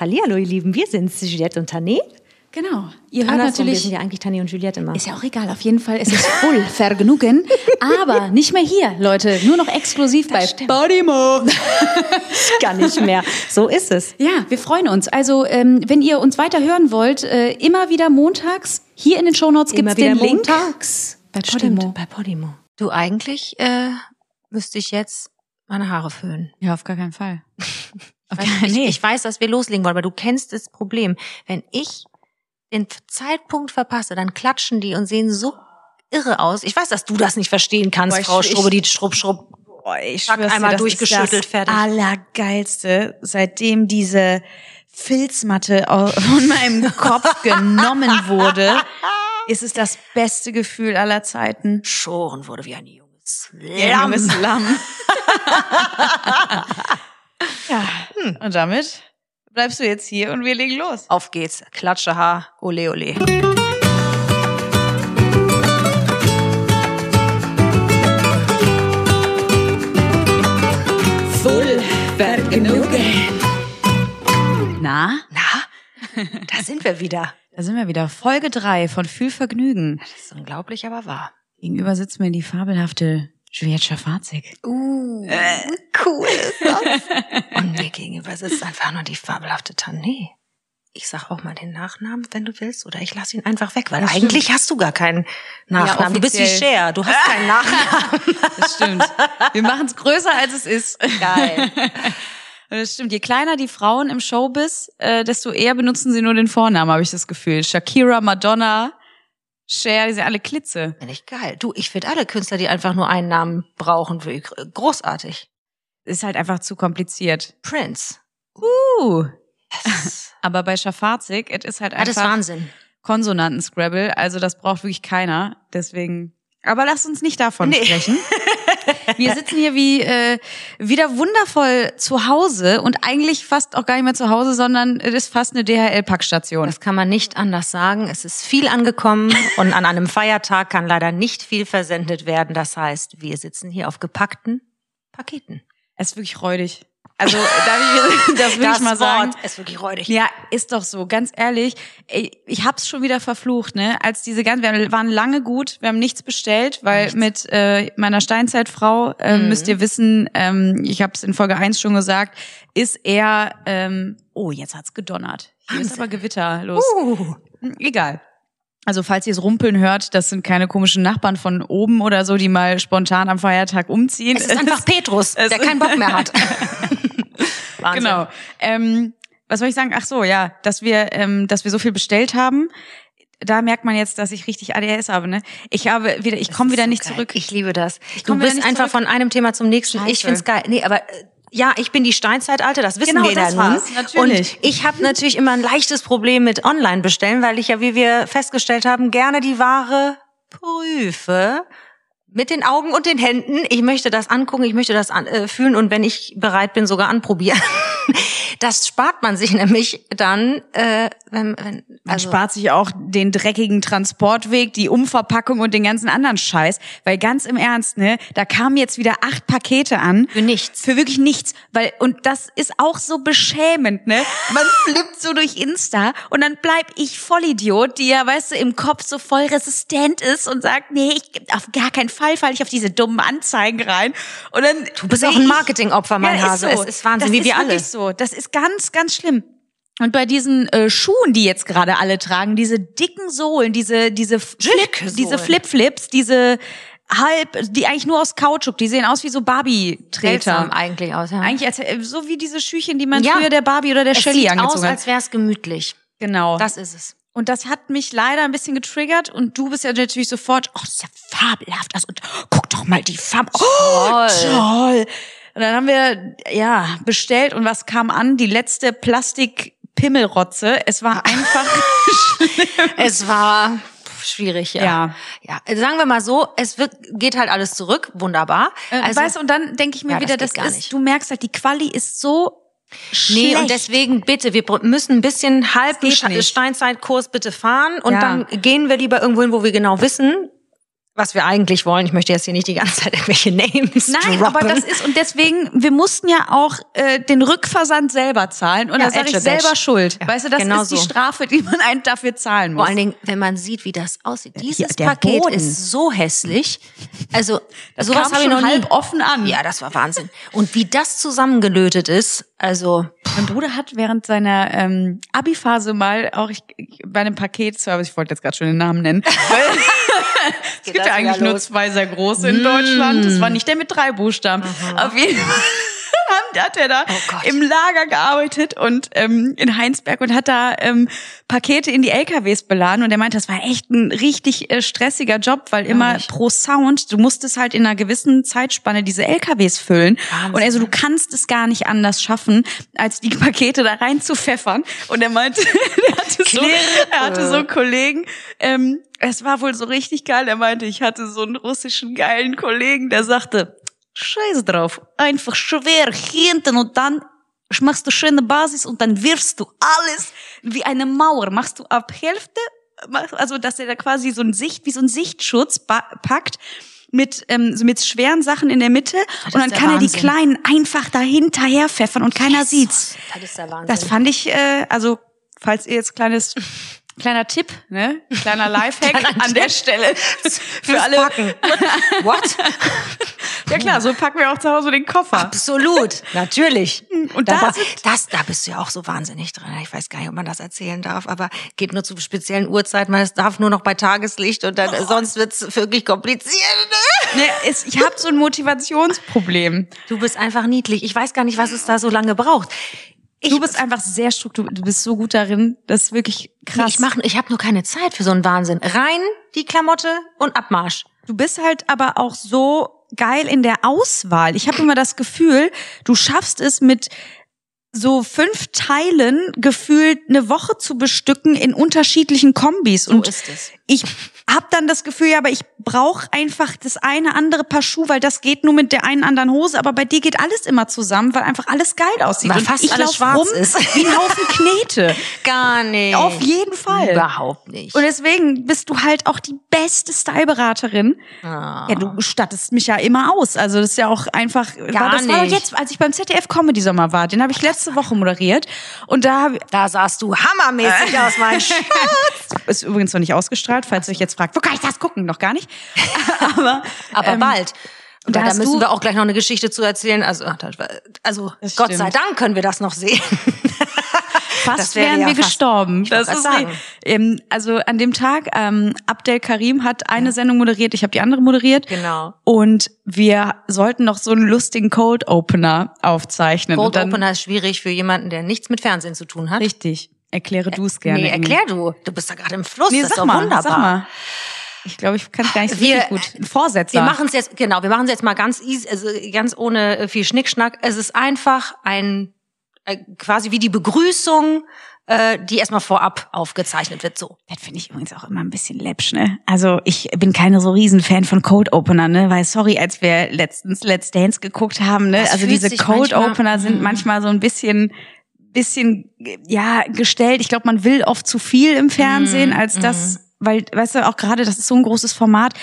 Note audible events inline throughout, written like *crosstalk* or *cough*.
Hallihallo, ihr Lieben, wir sind Juliette und Tané. Genau. Ihr hört Andersrum, wir natürlich. sind ja eigentlich Tané und Juliette immer. Ist ja auch egal, auf jeden Fall ist es *laughs* voll Vergnügen. Aber nicht mehr hier, Leute. Nur noch exklusiv bei stimmt. Podimo. gar nicht mehr. So ist es. Ja, wir freuen uns. Also, ähm, wenn ihr uns weiter hören wollt, äh, immer wieder montags. Hier in den Shownotes gibt Immer es wieder den Link. montags. Bei Stimmt, Podimo. bei Podimo. Du, eigentlich äh, müsste ich jetzt meine Haare föhnen. Ja, auf gar keinen Fall. *laughs* Ich, ich weiß, dass wir loslegen wollen, aber du kennst das Problem. Wenn ich den Zeitpunkt verpasse, dann klatschen die und sehen so irre aus. Ich weiß, dass du das nicht verstehen kannst, Boah, ich- Frau die Schrubb, Schrubb. Boah, ich Zack, einmal das durchgeschüttelt, ist das fertig. Allergeilste, seitdem diese Filzmatte von meinem Kopf *laughs* genommen wurde, ist es das beste Gefühl aller Zeiten. Schoren wurde wie ein junges Lamm. junges Lamm. *laughs* ja, und damit bleibst du jetzt hier und wir legen los. Auf geht's. Klatsche Haar. Ole, ole. Voll Vergnügen. Na, Na, da sind wir wieder. da sind wir wieder. Folge 3 von Fühlvergnügen. Das ist unglaublich, aber wahr. Gegenüber sitzt mir die fabelhafte Juliette Schafazik. Uh, cool ist das. *laughs* Und mir gegenüber sitzt einfach nur die fabelhafte Tané. Ich sag auch mal den Nachnamen, wenn du willst, oder ich lass ihn einfach weg, weil Das eigentlich hast du gar keinen Nachnamen. du bist wie. Cher, du hast keinen *laughs* Nachnamen. Das stimmt. Wir machen es größer, als es ist. Geil. *laughs* Das stimmt. Je kleiner die Frauen im Showbiz, äh, desto eher benutzen sie nur den Vornamen, habe ich das Gefühl. Shakira, Madonna, Cher, die sind alle Klitze. Finde ich geil. Du, ich finde alle Künstler, die einfach nur einen Namen brauchen, großartig. Ist halt einfach zu kompliziert. Prince. Uh. Yes. *laughs* Aber bei Schafazik, es ist halt Ah, das ist einfach Wahnsinn. Konsonanten-Scrabble. Also das braucht wirklich keiner. Deswegen. Aber lasst uns nicht davon Nee. sprechen. *laughs* Wir sitzen hier wie äh, wieder wundervoll zu Hause und eigentlich fast auch gar nicht mehr zu Hause, sondern es ist fast eine DHL-Packstation. Das kann man nicht anders sagen. Es ist viel angekommen und an einem Feiertag kann leider nicht viel versendet werden. Das heißt, wir sitzen hier auf gepackten Paketen. Es ist wirklich räudig. Also darf ich *laughs* das will ich mal sagen. ist wirklich räudig. Ja, ist doch so, ganz ehrlich. Ey, ich hab's schon wieder verflucht, ne? Als diese ganzen, wir waren lange gut, wir haben nichts bestellt, weil mit äh, meiner Steinzeitfrau, äh, Mhm. müsst ihr wissen, ähm, ich habe es in Folge 1 schon gesagt, ist er, ähm, oh, jetzt hat's gedonnert. Hier ist aber Gewitter los. Uh, Egal. Also falls ihr es rumpeln hört, das sind keine komischen Nachbarn von oben oder so, die mal spontan am Feiertag umziehen. es ist einfach Petrus, *laughs* der keinen Bock mehr hat. *laughs* Wahnsinn. Genau. Ähm, was soll ich sagen? Ach so, ja, dass wir, ähm, dass wir so viel bestellt haben. Da merkt man jetzt, dass ich richtig ADHS habe. Ne? Ich habe wieder, ich komme wieder so nicht geil. zurück. Ich liebe das. Du komm wieder bist einfach zurück. von einem Thema zum nächsten. Ich Scheiße. find's geil. Nee, aber äh, ja, ich bin die Steinzeitalte, das wissen Genau, wir das ja nun. natürlich. Und ich habe natürlich immer ein leichtes Problem mit Online bestellen, weil ich ja, wie wir festgestellt haben, gerne die Ware prüfe. Mit den Augen und den Händen. Ich möchte das angucken, ich möchte das an, äh, fühlen und wenn ich bereit bin, sogar anprobieren. *laughs* Das spart man sich nämlich dann, äh, wenn, wenn Man also, spart sich auch den dreckigen Transportweg, die Umverpackung und den ganzen anderen Scheiß. Weil ganz im Ernst, ne, da kamen jetzt wieder acht Pakete an. für nichts. Für wirklich nichts. Weil, und das ist auch so beschämend, ne? Man *laughs* flippt so durch Insta und dann bleib ich Vollidiot, die ja, weißt du, im Kopf so voll resistent ist und sagt, nee, ich, auf gar keinen Fall falle ich auf diese dummen Anzeigen rein. Und dann. Du bist auch ein Marketingopfer, mein ja, Hase. Ist so. Es ist Wahnsinn, das wie ist wir alle. wirklich so. Das ist ganz, ganz schlimm. Und bei diesen äh, Schuhen, die jetzt gerade alle tragen, diese dicken Sohlen, diese diese Flip, diese Flipflips, diese halb, die eigentlich nur aus Kautschuk, die sehen aus wie so Barbie-Treter. Eigentlich aus, ja. Eigentlich als, äh, so wie diese Schüchen, die man Ja. früher der Barbie oder der es Shelly sieht angezogen aus, hat. als wäre es gemütlich. Genau. Das ist es. Und das hat mich leider ein bisschen getriggert und du bist ja natürlich sofort, oh, das ist ja fabelhaft. Das und guck doch mal die Farbe. Oh, Toll. toll. Und dann haben wir ja bestellt und was kam an? Die letzte Plastik-Pimmelrotze. Es war *laughs* einfach Es war schwierig, ja. Ja. ja. also Sagen wir mal so, es wird, geht halt alles zurück. Wunderbar. Äh, weißt du, und dann denke ich mir Ja, das wieder, das, gar ist, nicht. du merkst halt, die Quali ist so Nee, schlecht. und deswegen bitte, wir müssen ein bisschen halb geht Sch- nicht. Steinzeitkurs bitte fahren und Ja. dann gehen wir lieber irgendwo hin, wo wir genau wissen, was wir eigentlich wollen. Ich möchte jetzt hier nicht die ganze Zeit irgendwelche Names Nein, droppen. aber das ist und deswegen, wir mussten ja auch äh, den Rückversand selber zahlen und Ja, da sage ich Edge selber schuld. Ja, weißt du, das genau ist die so. Strafe, die man einen dafür zahlen muss. Vor allen Dingen, wenn man sieht, wie das aussieht. Dieses der Paket Boden. ist so hässlich. Also das sowas kam habe ich noch nie. halb offen an. Ja, das war Wahnsinn. Und wie das zusammengelötet ist, also Mein Bruder hat während seiner ähm, Abi-Phase mal auch ich, bei einem Paketservice, ich wollte jetzt gerade schon den Namen nennen, *laughs* weil es gibt ja eigentlich nur zwei sehr große in Deutschland. Das war nicht der mit drei Buchstaben. Auf jeden Fall *laughs* haben- hat er da Oh im Lager gearbeitet und ähm, in Heinsberg und hat da ähm, Pakete in die LKWs beladen. Und er meinte, das war echt ein richtig äh, stressiger Job, weil immer ich. pro Sound, du musstest halt in einer gewissen Zeitspanne diese LKWs füllen. Wahnsinn. und also du kannst es gar nicht anders schaffen, als die Pakete da rein zu pfeffern und er meinte, *laughs* er hatte so, er hatte so Kollegen, ähm, es war wohl so richtig geil, er meinte, ich hatte so einen russischen geilen Kollegen, der sagte, Scheiß drauf, einfach schwer hinten und dann machst du schöne Basis und dann wirfst du alles wie eine Mauer, machst du ab Hälfte, also dass er da quasi so ein Sicht, wie so ein Sichtschutz packt mit ähm, so mit schweren Sachen in der Mitte und dann kann er die Wahnsinn. kleinen einfach dahinter herpfeffern und keiner sieht's. Das ist der Wahnsinn. Das fand ich, äh, also falls ihr jetzt kleines *laughs* kleiner Tipp, ne, kleiner Lifehack *laughs* Kleiner an der. Stelle für alle. Packen. What? Ja klar, so packen wir auch zu Hause den Koffer. Absolut, natürlich. Und da, da das, da bist du ja auch so wahnsinnig drin. Ich weiß gar nicht, ob man das erzählen darf, aber geht nur zu speziellen Uhrzeiten, es darf nur noch bei Tageslicht und dann sonst wird's wirklich kompliziert. Ne? Ne, es, ich habe so ein Motivationsproblem. Du bist einfach niedlich. Ich weiß gar nicht, was es da so lange braucht. Ich, Du bist einfach sehr strukturiert. Du bist so gut darin. Das ist wirklich krass. ich mach, ich habe nur keine Zeit für so einen Wahnsinn. Rein die Klamotte und Abmarsch. Du bist halt aber auch so geil in der Auswahl. Ich habe immer das Gefühl, du schaffst es mit so fünf Teilen gefühlt eine Woche zu bestücken in unterschiedlichen Kombis. und ist es. ich habe dann das Gefühl, ja, aber ich brauche einfach das eine andere Paar Schuhe, weil das geht nur mit der einen anderen Hose. Aber bei dir geht alles immer zusammen, weil einfach alles geil aussieht. Weil und fast ich alles schwarz rum ist. *laughs* wie ein Haufen Knete. *laughs* Gar nicht. Auf jeden Fall. Überhaupt nicht. Und deswegen bist du halt auch die beste Styleberaterin. Ah. Ja, du stattest mich ja immer aus. Also das ist ja auch einfach. Gar war, das war nicht. jetzt, als ich beim ZDF Comedy Sommer war, den habe ich letzte Woche moderiert. Und da da sahst du hammermäßig *laughs* aus, mein Schatz. Ist übrigens noch nicht ausgestrahlt, falls ihr euch jetzt fragt, wo kann ich das gucken? Noch gar nicht. *laughs* Aber, Aber ähm, bald. Und da da, müssen du- wir auch gleich noch eine Geschichte zu erzählen. Also, also Das Gott sei stimmt. Dank können wir das noch sehen. *laughs* Fast wären ja wir fast- gestorben. Das ist sagen. ähm, also an dem Tag, ähm, Abdel Karim hat eine Sendung moderiert, ich habe die andere moderiert. Genau. Und wir sollten noch so einen lustigen Cold Opener aufzeichnen. Cold dann, Opener ist schwierig für jemanden, der nichts mit Fernsehen zu tun hat. Richtig. Erkläre du es gerne. Nee, erklär du. Du bist da gerade im Fluss. Nee, das ist doch mal, wunderbar. sag mal. Ich glaube, ich kann es gar nicht so Wir- gut. Ein Vorsetzer. Wir machen es jetzt, genau, wir machen es jetzt mal ganz easy, also ganz ohne äh, viel Schnickschnack. Es ist einfach ein, äh, quasi wie die Begrüßung, äh, die erstmal vorab aufgezeichnet wird, so. Das finde ich übrigens auch immer ein bisschen läppsch, ne? Also ich bin keine so Riesenfan von Cold Opener, ne? Weil sorry, als wir letztens Let's Dance geguckt haben, ne? Das Also diese Cold Opener sind Mhm. manchmal so ein bisschen bisschen ja gestellt. Ich glaube, man will oft zu viel im Fernsehen, Mhm, als das, weil weißt du auch gerade, das ist so ein großes Format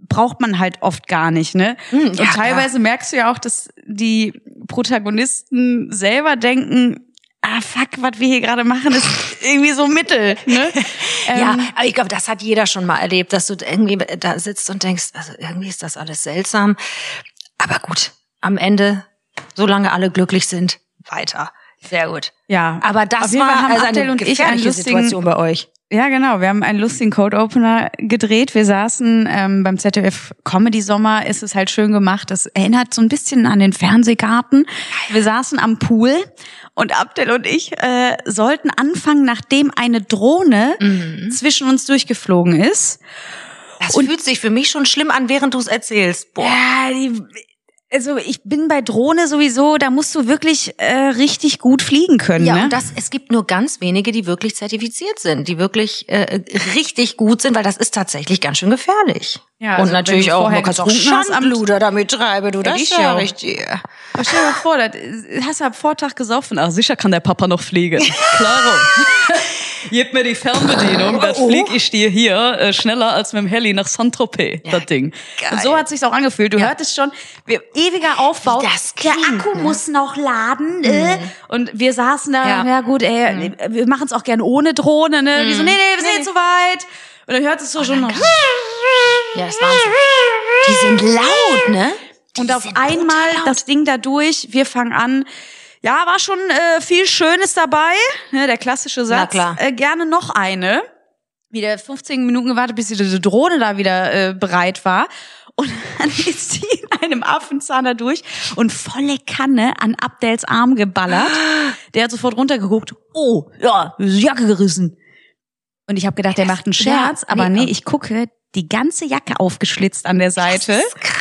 braucht man halt oft gar nicht, ne? Mhm, Und ja, teilweise merkst du ja auch, dass die Protagonisten selber denken, ah fuck, was wir hier gerade machen, ist *laughs* irgendwie so Mittel, ne? *laughs* Ja, Ähm, aber ich glaube, das hat jeder schon mal erlebt, dass du irgendwie da sitzt und denkst, also irgendwie ist das alles seltsam. Aber gut, am Ende, solange alle glücklich sind, weiter. Sehr gut. Ja, Aber das Fall war haben also Abdel eine und ich gefährliche lustigen- Situation bei euch. Ja, genau. Wir haben einen lustigen Code Opener gedreht. Wir saßen ähm, beim ZDF Comedy Sommer. Ist es halt schön gemacht. Das erinnert so ein bisschen an den Fernsehgarten. Wir saßen am Pool und Abdel und ich äh, sollten anfangen, nachdem eine Drohne Mhm. zwischen uns durchgeflogen ist. Das fühlt sich für mich schon schlimm an, während du es erzählst. Boah. Ja, die, also ich bin bei Drohne sowieso. Da musst du wirklich äh, richtig gut fliegen können. Ja, ne? und das, es gibt nur ganz wenige, die wirklich zertifiziert sind, die wirklich äh, richtig gut sind, weil das ist tatsächlich ganz schön gefährlich. Ja, also und wenn natürlich auch, man kann auch Schandluder damit treiben, du, das sag auch. ich dir. Aber stell dir mal vor, das hast du am Vortag gesoffen. Ach, sicher kann der Papa noch fliegen. *laughs* Klaro. *laughs* Gib mir die Fernbedienung, *laughs* dann flieg ich dir hier äh, schneller als mit dem Heli nach Saint-Tropez, das Ding. geil. Und so hat sich's auch angefühlt. Du hörtest schon, wir, ewiger Aufbau. Das Der klingt, Akku ne? muss noch laden. Äh. Und wir saßen da, ja, Ja. gut, ey, wir machen es auch gerne ohne Drohne. Ne? Die so, nee, nee, wir sind Nee, so weit. Und dann hört es so schon noch. Ja, das war Die sind laut, ne? Die Und auf einmal laut. das Ding da durch, wir fangen an. Ja, war schon äh, viel Schönes dabei. Ne, der klassische Satz. klar. Äh, gerne noch eine. Wieder 15 Minuten gewartet, bis diese Drohne da wieder äh, bereit war. Und *laughs* dann ist sie in einem Affenzahn da durch und volle Kanne an Abdels Arm geballert. Der hat sofort runtergeguckt. Oh, ja, Jacke gerissen. Und ich habe gedacht, der macht einen Scherz, aber nee, nee, ich gucke, die ganze Jacke aufgeschlitzt an der Seite. Das ist krass.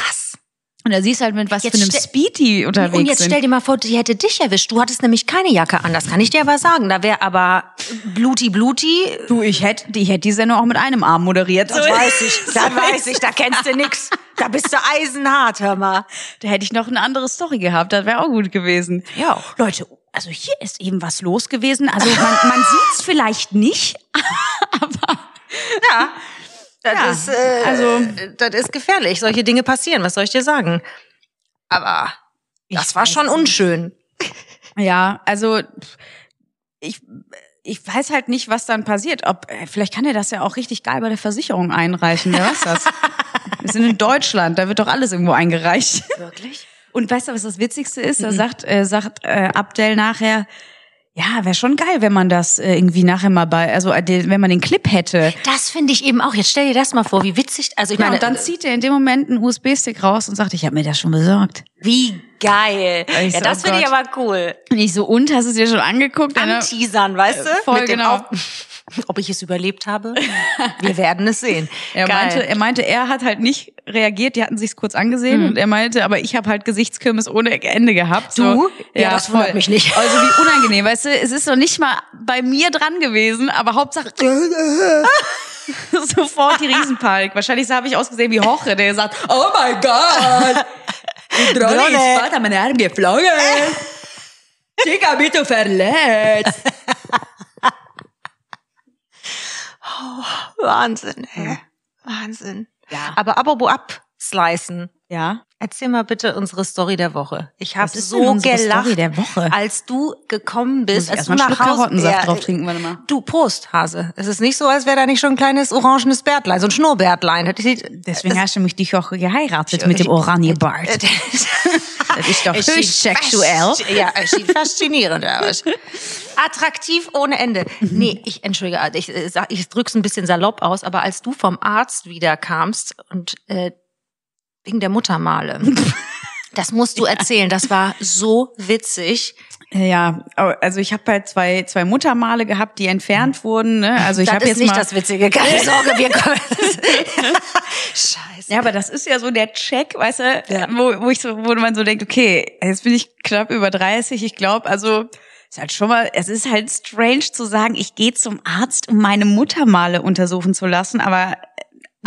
Und da siehst du halt, mit was Jetzt für einem stell- Speed die unterwegs Und jetzt sind. stell dir mal vor, die hätte dich erwischt. Du hattest nämlich keine Jacke an. Das kann ich dir aber sagen. Da wäre aber bluti bluti. Du, ich hätte, ich hätte die Sendung auch mit einem Arm moderiert. Das weiß ich. Das *laughs* weiß ich. Da kennst du nix. Da bist du eisenhart, hör mal. Da hätte ich noch eine andere Story gehabt. Das wäre auch gut gewesen. Ja, auch. Leute, also hier ist eben was los gewesen. Also man, man sieht's vielleicht nicht. *laughs* Ja. Das Ja, ist, äh, also- das ist gefährlich. Solche Dinge passieren. Was soll ich dir sagen? Aber das war schon unschön. Ja, also ich, ich weiß halt nicht, was dann passiert. Ob, äh, vielleicht kann er das ja auch richtig geil bei der Versicherung einreichen. Wer weiß das? *laughs* Wir sind in Deutschland, da wird doch alles irgendwo eingereicht. Wirklich? Und weißt du, was das Witzigste ist? Da sagt, äh, sagt äh, Abdel nachher, ja, wäre schon geil, wenn man das äh, irgendwie nachher mal bei, also äh, wenn man den Clip hätte. Das finde ich eben auch. Jetzt stell dir das mal vor, wie witzig. Also ich Ja, meine, und dann zieht er in dem Moment einen USB-Stick raus und sagt, ich habe mir das schon besorgt. wie geil. Ich Ja, so, das oh finde ich aber cool. Und ich so, und, hast du es dir schon angeguckt? ne? Anteasern, weißt du? voll Mit genau. *laughs* Ob ich es überlebt habe? *laughs* Wir werden es sehen. Er Geil. meinte, er meinte, er hat halt nicht reagiert, die hatten sich's kurz angesehen und er meinte, aber ich habe halt Gesichtskirmes ohne Ende gehabt. So, Du? Ja, das wundert mich nicht. Also wie unangenehm, *laughs* weißt du, es ist noch nicht mal bei mir dran gewesen, aber Hauptsache sofort die Riesenpanik. Wahrscheinlich habe ich ausgesehen wie Hoche, der sagt, oh mein Gott, die Drohne Drohne. ist *laughs* bald an meinen Arm geflogen. Chica, bist du verletzt? Wahnsinn, ey. Wahnsinn. Ja. Aber apropos abslicen. Ja. Erzähl mal bitte unsere Story der Woche. Ich habe so gelacht, Story der Woche? als du gekommen bist, ich als du nach Hause Karottensaft Ja, drauf trinken, warte mal. Du Prost, Hase. Es ist nicht so, als wäre da nicht schon ein kleines orangenes Bärtlein, so ein Schnurrbärtlein. Das Deswegen hast du mich die Woche geheiratet mit dem Oranjebart. *laughs* Das ist doch höchst sexuell. Ja, es sieht faszinierend aus. Attraktiv ohne Ende. Mhm. Nee, ich entschuldige, ich, ich drück's ein bisschen salopp aus, aber als du vom Arzt wiederkamst und äh, wegen der Muttermale, *laughs* das musst du erzählen. Das war so witzig. Ja, also ich habe halt zwei, zwei Muttermale gehabt, die entfernt wurden. Ne? Also ich das habe ist jetzt nicht mal, das Witzige. Keine Sorge, wir *laughs* kommen. *laughs* Scheiße. Ja, aber das ist ja so der Check, weißt du, Ja. wo, wo ich so, wo man so denkt, okay, jetzt bin ich knapp über 30, ich glaube, also ist halt schon mal, es ist halt strange zu sagen, ich gehe zum Arzt, um meine Muttermale untersuchen zu lassen, aber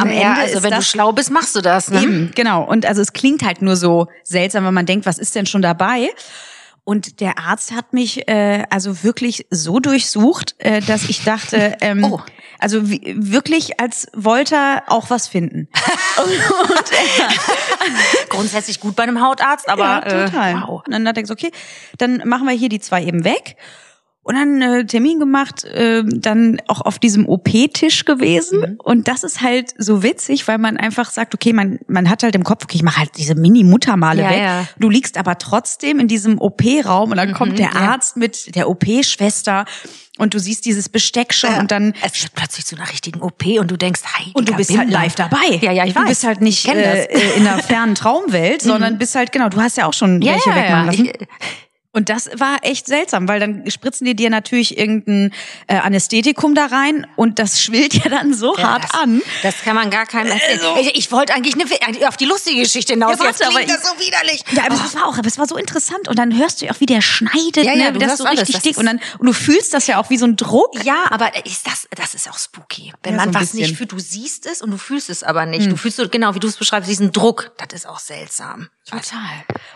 am Naja, Ende also ist wenn das du schlau bist, machst du das. Ne? Eben, genau. Und also es klingt halt nur so seltsam, wenn man denkt, was ist denn schon dabei? Und der Arzt hat mich äh, also wirklich so durchsucht, äh, dass ich dachte, *laughs* ähm, Oh. also wirklich, als wollte er auch was finden. *laughs* und, *laughs* Grundsätzlich gut bei einem Hautarzt, aber ja, total. Äh, wow. Und dann hat er gesagt, okay, dann machen wir hier die zwei eben weg. Und dann äh, Termin gemacht, äh, dann auch auf diesem OP-Tisch gewesen. Mhm. Und das ist halt so witzig, weil man einfach sagt, okay, man, man hat halt im Kopf, okay, ich mache halt diese Mini-Muttermale Ja, weg. ja. Du liegst aber trotzdem in diesem OP-Raum und dann kommt der Mhm, ja. Arzt mit der OP-Schwester und du siehst dieses Besteck schon und dann es wird plötzlich zu einer richtigen OP und du denkst, hey, und du bist halt live dabei. Ja, ja, ich Du weiß. bist halt nicht äh, äh, in einer fernen Traumwelt, *laughs* sondern bist halt, genau, du hast ja auch schon Ja, welche wegmachen ja. lassen. Ich- Und das war echt seltsam, weil dann spritzen die dir natürlich irgendein äh, Anästhetikum da rein und das schwillt ja dann so Ja, hart das, an. Das kann man gar keinem erzählen. Also- ich, ich wollte eigentlich eine, auf die lustige Geschichte hinaus. Ja, warte, aber das so widerlich. Ja, aber das war auch, aber es war so interessant und dann hörst du ja auch, wie der schneidet, Ja, ja, ne, du wie das so alles. richtig Das dick und dann und du fühlst das ja auch wie so ein Druck. Ja, aber ist das, das ist auch spooky. Wenn Ja, man so was nicht bisschen. Hm. fühlt, du siehst es und du fühlst es aber nicht. Du fühlst so, genau, wie du es beschreibst, diesen Druck. Das ist auch seltsam. Total.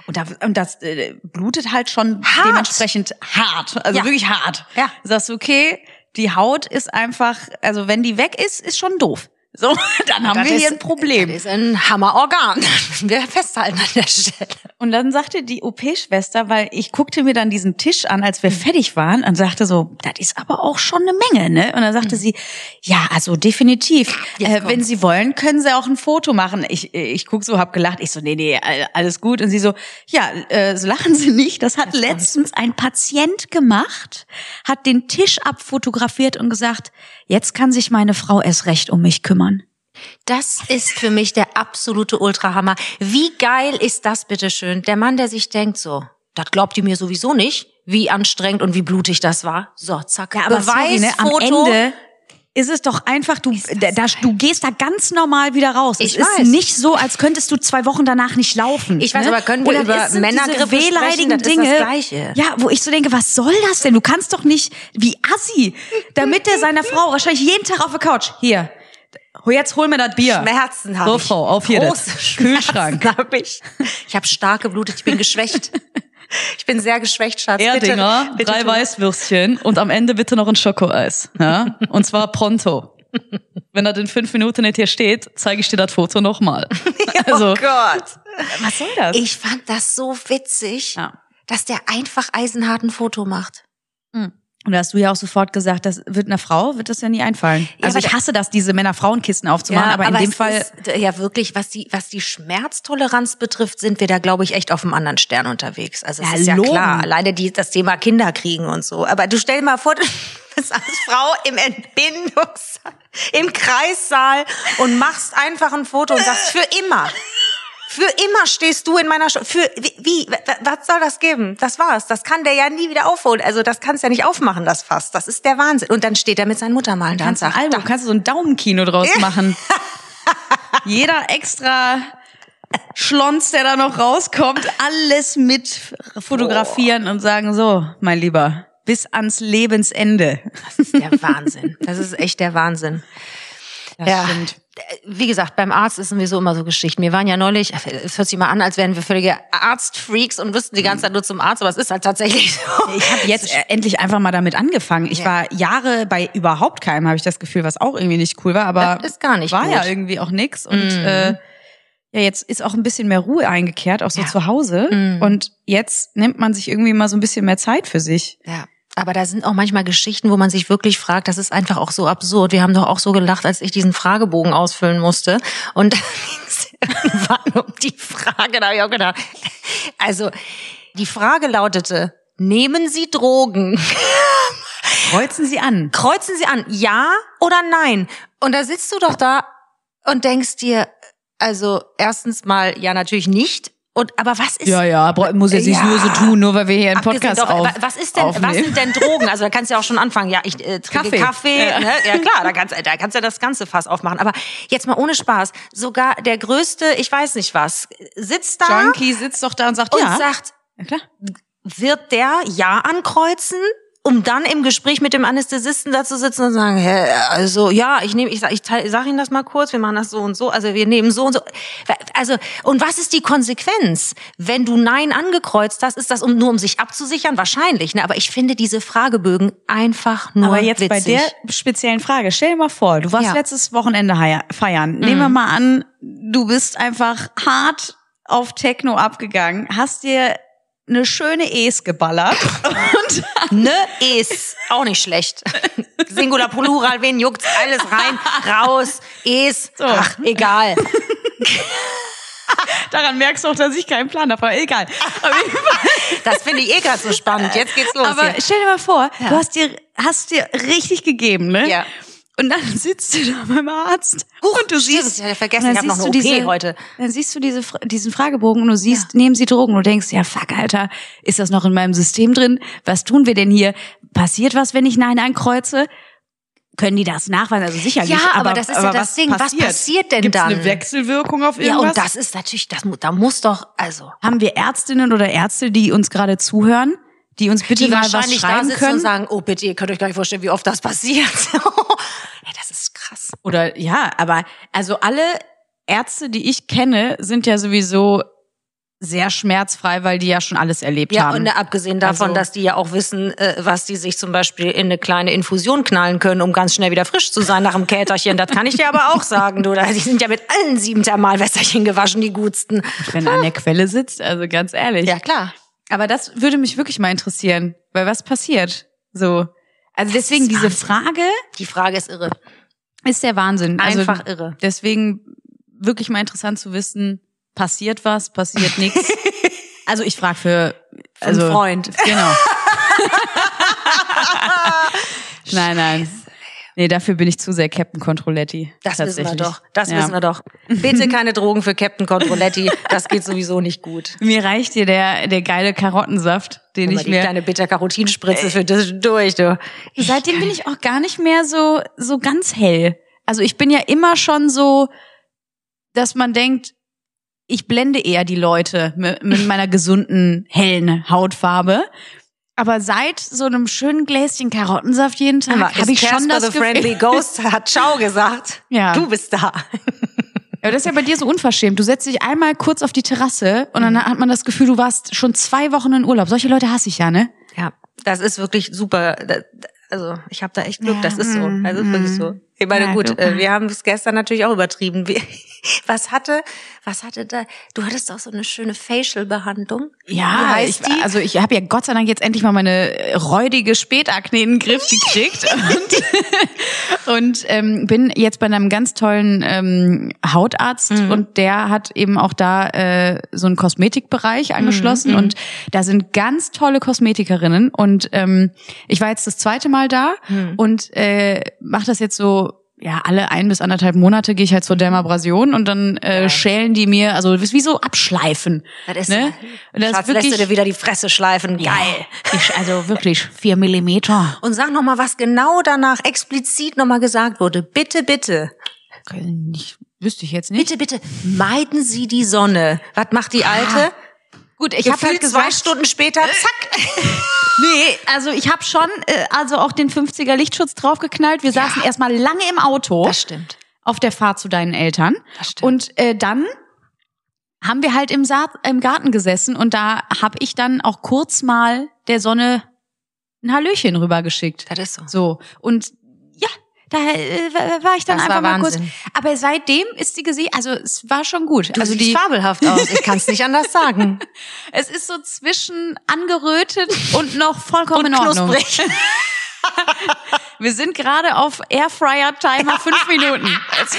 Und, da, und das äh, blutet halt schon Hart. dementsprechend hart. Also Ja. wirklich hart. Ja. Sagst du, okay, die Haut ist einfach, also wenn die weg ist, ist schon doof. So, *laughs* dann haben Das wir ist- hier ein Problem. Das ist ein Hammerorgan. Das *laughs* müssen wir festhalten an der Stelle. Und dann sagte die OP-Schwester, weil ich guckte mir dann diesen Tisch an, als wir Mhm. fertig waren, und sagte so, das ist aber auch schon eine Menge, ne? Und dann sagte sie, ja, also definitiv. Mhm. Äh, wenn. Sie wollen, können Sie auch ein Foto machen. Ich, ich guck so, hab gelacht. Ich so, nee, nee, all- alles gut. Und sie so, ja, äh, so lachen Sie nicht. Das hat letztens ein Patient gemacht, hat den Tisch abfotografiert und gesagt, jetzt kann sich meine Frau erst recht um mich kümmern. Das ist für mich der absolute Ultrahammer. Wie geil ist das bitteschön? Der Mann, der sich denkt so, das glaubt ihr mir sowieso nicht, wie anstrengend und wie blutig das war. So, zack, Ja, aber sorry, ne, am Beweisfoto. Ende ist es doch einfach, du, da, da, du gehst da ganz normal wieder raus. Ich es weiß. ist nicht so, als könntest du zwei Wochen danach nicht laufen. Ich weiß, ne? aber können wir dann über diese sprechen? wehleidigen Das ist das Dinge, Gleiche. Ja, wo ich so denke, was soll das denn? Du kannst doch nicht, wie Assi, damit der seiner Frau wahrscheinlich jeden Tag auf der Couch, hier, jetzt hol mir das Bier. Schmerzen habe So, ich. Frau, auf hier Große das. Schmerzen Kühlschrank. *laughs* Hab ich ich habe stark geblutet, ich bin geschwächt. Ich bin sehr geschwächt, Schatz. Erdinger, bitte, bitte drei tu- Weißwürstchen und am Ende bitte noch ein Schokoeis. Ja? Und zwar pronto. Wenn das in fünf Minuten nicht hier steht, zeige ich dir das Foto nochmal. *laughs* Also, oh Gott. was soll das? Ich fand das so witzig, Ja. dass der einfach eisenhart ein Foto macht. Und da hast du ja auch sofort gesagt, das wird einer Frau, wird das ja nie einfallen. Ja, also ich hasse das, diese Männer-Frauen-Kisten aufzumachen, aber in dem Fall, Ist, ja, wirklich, was die, was die Schmerztoleranz betrifft, sind wir da, glaube ich, echt auf einem anderen Stern unterwegs. Also, es Ja, ist ja logen. klar. Alleine die, das Thema Kinder kriegen und so. Aber du stell dir mal vor, *laughs* du bist als Frau im Entbindungssaal, im Kreissaal und machst einfach ein Foto und sagst, für immer. Für immer stehst du in meiner Sch Für wie, wie? Was soll das geben? Das war's. Das kann der ja nie wieder aufholen. Also das kannst du ja nicht aufmachen, das Fass. Das ist der Wahnsinn. Und dann steht er mit seinen Muttermalen da und sagt, Album, da, kannst du so ein Daumenkino draus machen. *laughs* Jeder extra Schlons, der da noch rauskommt, alles mit fotografieren und sagen, so, mein Lieber, bis ans Lebensende. Das ist der Wahnsinn. Das ist echt der Wahnsinn. *laughs* Das ja. stimmt. Wie gesagt, beim Arzt ist sowieso immer so Geschichten. Wir waren ja neulich, es hört sich mal an, als wären wir völlige Arztfreaks und wüssten die ganze Zeit nur zum Arzt, aber es ist halt tatsächlich so. Ich habe jetzt äh, endlich einfach mal damit angefangen. Ich Ja. war Jahre bei überhaupt keinem, habe ich das Gefühl, was auch irgendwie nicht cool war, aber Das ist gar nicht war gut. ja irgendwie auch nix und Mhm. äh, ja, jetzt ist auch ein bisschen mehr Ruhe eingekehrt, auch so Ja. zu Hause Mhm. und jetzt nimmt man sich irgendwie mal so ein bisschen mehr Zeit für sich. Ja. Aber da sind auch manchmal Geschichten, wo man sich wirklich fragt, das ist einfach auch so absurd. Wir haben doch auch so gelacht, als ich diesen Fragebogen ausfüllen musste. Und *laughs* da ging's irgendwann um die Frage, da habe ich auch gedacht. Also, die Frage lautete, nehmen Sie Drogen? *laughs* Kreuzen Sie an. Kreuzen Sie an, ja oder nein? Und da sitzt du doch da und denkst dir, also erstens mal, ja, natürlich nicht. Und aber was ist Ja, ja, muss jetzt nicht Ja. nur so tun, nur weil wir hier einen Podcast doch, auf, wa- was ist denn, was aufnehmen. sind denn Drogen? Also da kannst du ja auch schon anfangen. Ja, ich äh, trinke Kaffee. Kaffee. Ja. Ne? ja klar, da kannst, da kannst du ja das ganze Fass aufmachen. Aber jetzt mal ohne Spaß. Sogar der größte, ich weiß nicht was, sitzt da Junkie sitzt doch da und sagt, und ja. sagt, ja, klar. wird der Ja ankreuzen? Um dann im Gespräch mit dem Anästhesisten da zu sitzen und sagen, hä, also ja, ich nehme, ich sag, ich teil- sag Ihnen das mal kurz, wir machen das so und so, also wir nehmen so und so. Also und was ist die Konsequenz, wenn du Nein angekreuzt hast? Ist das um nur um sich abzusichern? Wahrscheinlich, ne? Aber ich finde diese Fragebögen einfach nur Aber jetzt witzig. bei der speziellen Frage, stell dir mal vor, du warst Ja. Mhm. letztes Wochenende feiern. Nehmen wir mal an, du bist einfach hart auf Techno abgegangen, hast dir eine schöne Es geballert und *laughs* Ne is auch nicht schlecht. Singular Plural, wen juckt's? Alles rein, raus, es, ach, egal. *laughs* daran merkst du auch, dass ich keinen Plan habe, aber egal. Das finde ich eh gerade so spannend. Jetzt geht's los. Aber hier. stell dir mal vor, Ja. du hast dir, hast dir richtig gegeben, ne? Ja. Und dann *laughs* sitzt du da beim Arzt Huch, und du stimmt, siehst, ich hatte vergessen, ich dann hab noch eine OP heute. Dann siehst du diese, diesen Fragebogen und du siehst, nehmen Sie Drogen. Und du denkst, ja fuck, Alter, ist das noch in meinem System drin? Was tun wir denn hier? Passiert was, wenn ich Nein ankreuze? Können die das nachweisen? Also sicherlich. Ja, aber das ist ja das Ding. Was passiert denn Gibt's dann? eine Wechselwirkung auf Ja, irgendwas? und das ist natürlich, das, da muss doch, also, Haben wir Ärztinnen oder Ärzte, die uns gerade zuhören, die uns bitte die mal was wahrscheinlich da schreiben sitzen können? und sagen, oh bitte, ihr könnt euch gar nicht vorstellen, wie oft das passiert. *laughs* ja, das ist krass. Oder ja, aber also alle Ärzte, die ich kenne, sind ja sowieso sehr schmerzfrei, weil die ja schon alles erlebt Ja, haben. und äh, abgesehen davon, Also- dass die ja auch wissen, äh, was die sich zum Beispiel in eine kleine Infusion knallen können, um ganz schnell wieder frisch zu sein nach dem Käterchen. Das kann ich dir aber auch sagen, du. Die sind ja mit allen sieben Thermalwässerchen gewaschen, die gutsten. wenn an der Quelle sitzt, also ganz ehrlich. klar. Aber das würde mich wirklich mal interessieren, weil was passiert? So. Also deswegen ist diese. Frage Die Frage ist irre. Ist der Wahnsinn. Also Einfach irre. Deswegen wirklich mal interessant zu wissen, passiert was, passiert nichts. *laughs* Also ich frage für also einen Freund. Genau. *laughs* nein, nein. Nee, dafür bin ich zu sehr Captain Controletti. Das wissen wir doch. Das Ja. wissen wir doch. Bitte keine Drogen für Captain Controletti. Das geht sowieso nicht gut. *laughs* Mir reicht hier der, der geile Karottensaft, den Immer ich die mir. kleine Beta-Carotinspritze für das durch, du. Seitdem bin ich auch gar nicht mehr so, so ganz hell. Also ich bin ja immer schon so, dass man denkt, ich blende eher die Leute mit, mit meiner gesunden, hellen Hautfarbe. Aber seit so einem schönen Gläschen Karottensaft jeden Tag habe ich schon das the Gefühl, Friendly Ghost *laughs* hat Ciao gesagt. Ja. Du bist da. Ja, das ist ja bei dir so unverschämt. Du setzt dich einmal kurz auf die Terrasse und dann hat man das Gefühl, du warst schon zwei Wochen in Urlaub. Solche Leute hasse ich ja, ne? Ja, das ist wirklich super. Also ich habe da echt Glück, das ist so. Das ist wirklich so. Ich meine, gut, äh, wir haben es gestern natürlich auch übertrieben. Was hatte, was hatte da? Du hattest auch so eine schöne Facial-Behandlung. Ja, ich, die? also ich habe ja Gott sei Dank jetzt endlich mal meine äh, räudige Spätakne in den Griff gekriegt *laughs* und, *laughs* und ähm, bin jetzt bei einem ganz tollen ähm, Hautarzt Mhm. und der hat eben auch da äh, so einen Kosmetikbereich angeschlossen Mhm, und da sind ganz tolle Kosmetikerinnen und ähm, ich war jetzt das zweite Mal da Mhm. und äh, mache das jetzt so ja, alle ein bis anderthalb Monate gehe ich halt zur Dermabrasion und dann äh, schälen die mir, also wie so abschleifen. Das ist, ne? Das Schatz, ist lässt du wirklich, dir wieder die Fresse schleifen. Geil. ich, also *laughs* wirklich vier Millimeter. Und sag noch mal, was genau danach explizit noch mal gesagt wurde. Bitte, bitte, Ich, wüsste ich jetzt nicht. bitte, bitte, meiden Sie die Sonne. Was macht die Alte? Gut, ich habe halt zwei Stunden später, *laughs* zack. nee, also ich habe schon äh, also auch den 50er Lichtschutz draufgeknallt. Wir saßen erstmal lange im Auto Das stimmt. auf der Fahrt zu deinen Eltern. Das stimmt. Und äh, dann haben wir halt im, Saat, im Garten gesessen und da habe ich dann auch kurz mal der Sonne ein Hallöchen rübergeschickt. Das ist so. So. Und ja, da äh, war ich dann Das einfach mal kurz. Aber seitdem ist die Gesicht, also es war schon gut. Du also die, fabelhaft aus. Ich kann es nicht anders sagen. *laughs* es ist so zwischen angerötet und noch vollkommen in Und Ordnung. knusprig. *laughs* Wir sind gerade auf Airfryer-Timer fünf *laughs* Minuten. Es,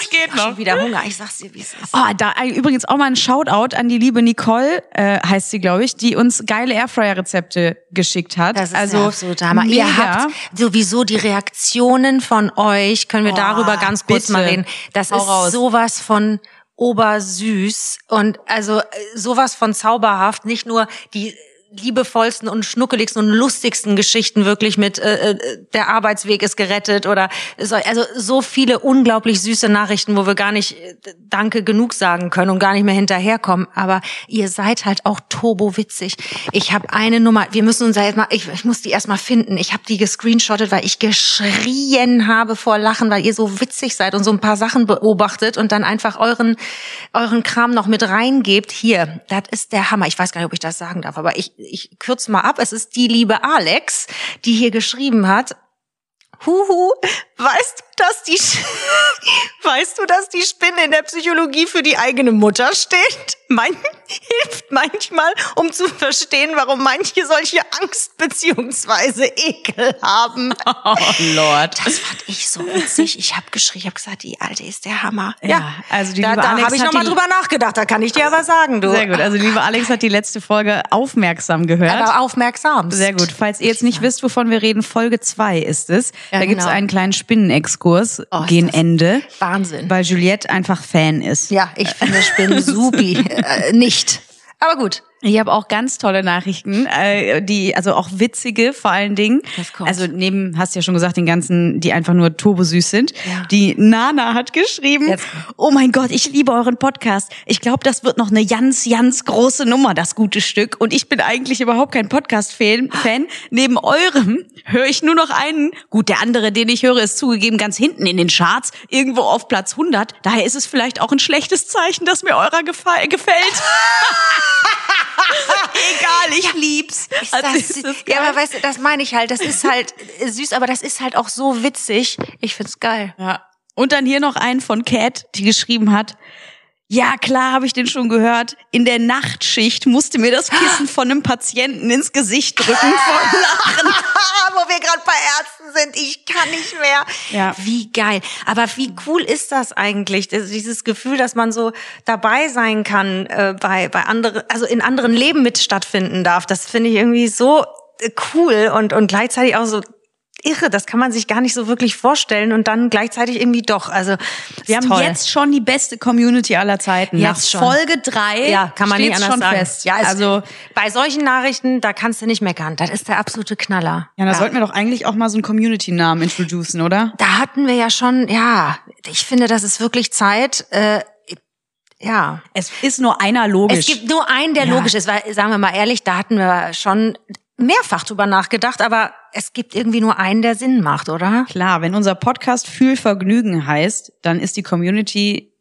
es geht noch. Schon wieder Hunger. Ich sag's dir, wie es ist. Oh, da äh, übrigens auch mal ein Shoutout an die liebe Nicole, äh, heißt sie, glaube ich, die uns geile Airfryer-Rezepte geschickt hat. Das ist also der absolute Hammer. Mega. Ihr habt sowieso die Reaktionen von euch. Können wir Oh, darüber ganz kurz bitte. mal reden? Das Hau ist raus. sowas von obersüß und also äh, sowas von zauberhaft. Nicht nur die liebevollsten und schnuckeligsten und lustigsten Geschichten wirklich mit äh, äh, der Arbeitsweg ist gerettet oder so, also so viele unglaublich süße Nachrichten, wo wir gar nicht äh, Danke genug sagen können und gar nicht mehr hinterherkommen. Aber ihr seid halt auch turbo witzig. Ich habe eine Nummer, wir müssen uns ja jetzt mal, ich, ich muss die erst mal finden. Ich habe die gescreenshottet, weil ich geschrien habe vor Lachen, weil ihr so witzig seid und so ein paar Sachen beobachtet und dann einfach euren euren Kram noch mit reingebt. Hier, das ist der Hammer. Ich weiß gar nicht, ob ich das sagen darf, aber ich ich kürze mal ab. Es ist die liebe Alex, die hier geschrieben hat. Huhu, weißt du, dass die, *laughs* weißt du, dass die Spinne in der Psychologie für die eigene Mutter steht? Mein, hilft manchmal, um zu verstehen, warum manche solche Angst beziehungsweise Ekel haben. *laughs* Oh Lord. Das fand ich so witzig. Ich habe geschrien, ich habe gesagt, die Alte ist der Hammer. Ja, also die da, liebe da Alex habe ich hat noch mal die- drüber nachgedacht. Da kann ich dir aber sagen, du. Sehr gut. Also liebe Alex hat die letzte Folge aufmerksam gehört. aber aufmerksam. Sehr gut. Falls ihr jetzt nicht wisst, wovon wir reden, Folge zwei ist es. Ja, da genau. einen kleinen Spinnenexkurs Oh, das Ende. Wahnsinn. Weil Juliette einfach Fan ist. Ja, ich finde Spinnen *laughs* supi. äh, nicht. Aber gut. Ich habe auch ganz tolle Nachrichten, äh, die also auch witzige vor allen Dingen. Was kommt? Also neben hast du ja schon gesagt den ganzen, die einfach nur turbosüß sind. Ja. Die Nana hat geschrieben: Jetzt. Oh mein Gott, ich liebe euren Podcast. Ich glaube, das wird noch eine ganz ganz große Nummer, das gute Stück. Und ich bin eigentlich überhaupt kein Podcast-Fan. Fan. Neben eurem höre ich nur noch einen. Gut, der andere, den ich höre, ist zugegeben ganz hinten in den Charts, irgendwo auf Platz 100. Daher ist es vielleicht auch ein schlechtes Zeichen, dass mir eurer gefällt. *laughs* Egal, ich lieb's. Also das, ist das ja, aber weißt du, das meine ich halt. Das ist halt süß, aber das ist halt auch so witzig. Ich find's geil. Ja. Und dann hier noch einen von Cat, die geschrieben hat, ja, klar, habe ich den schon gehört. In der Nachtschicht musste mir das Kissen von einem Patienten ins Gesicht drücken *laughs* vor Lachen. *laughs* Wo wir gerade bei Ärzten sind, ich kann nicht mehr. Ja. Wie geil. Aber wie cool ist das eigentlich? Dieses Gefühl, dass man so dabei sein kann, äh, bei, bei anderen, also in anderen Leben mit stattfinden darf. Das finde ich irgendwie so äh, cool und, und gleichzeitig auch so irre. Das kann man sich gar nicht so wirklich vorstellen und dann gleichzeitig irgendwie doch. Also, Wir haben jetzt schon die beste Community aller Zeiten. Jetzt Nach schon. Folge drei ja, kann man nicht anders schon sagen. fest. Ja, also bei solchen Nachrichten, da kannst du nicht meckern. Das ist der absolute Knaller. ja, da sollten wir doch eigentlich auch mal so einen Community-Namen introducen, oder? da hatten wir ja schon, ja, ich finde, das ist wirklich Zeit. Äh, ja, Es ist nur einer logisch. es gibt nur einen, der Ja. logisch ist, weil, sagen wir mal ehrlich, da hatten wir schon mehrfach drüber nachgedacht, aber es gibt irgendwie nur einen, der Sinn macht, oder? Klar, wenn unser Podcast Fühl Vergnügen heißt, dann ist die Community,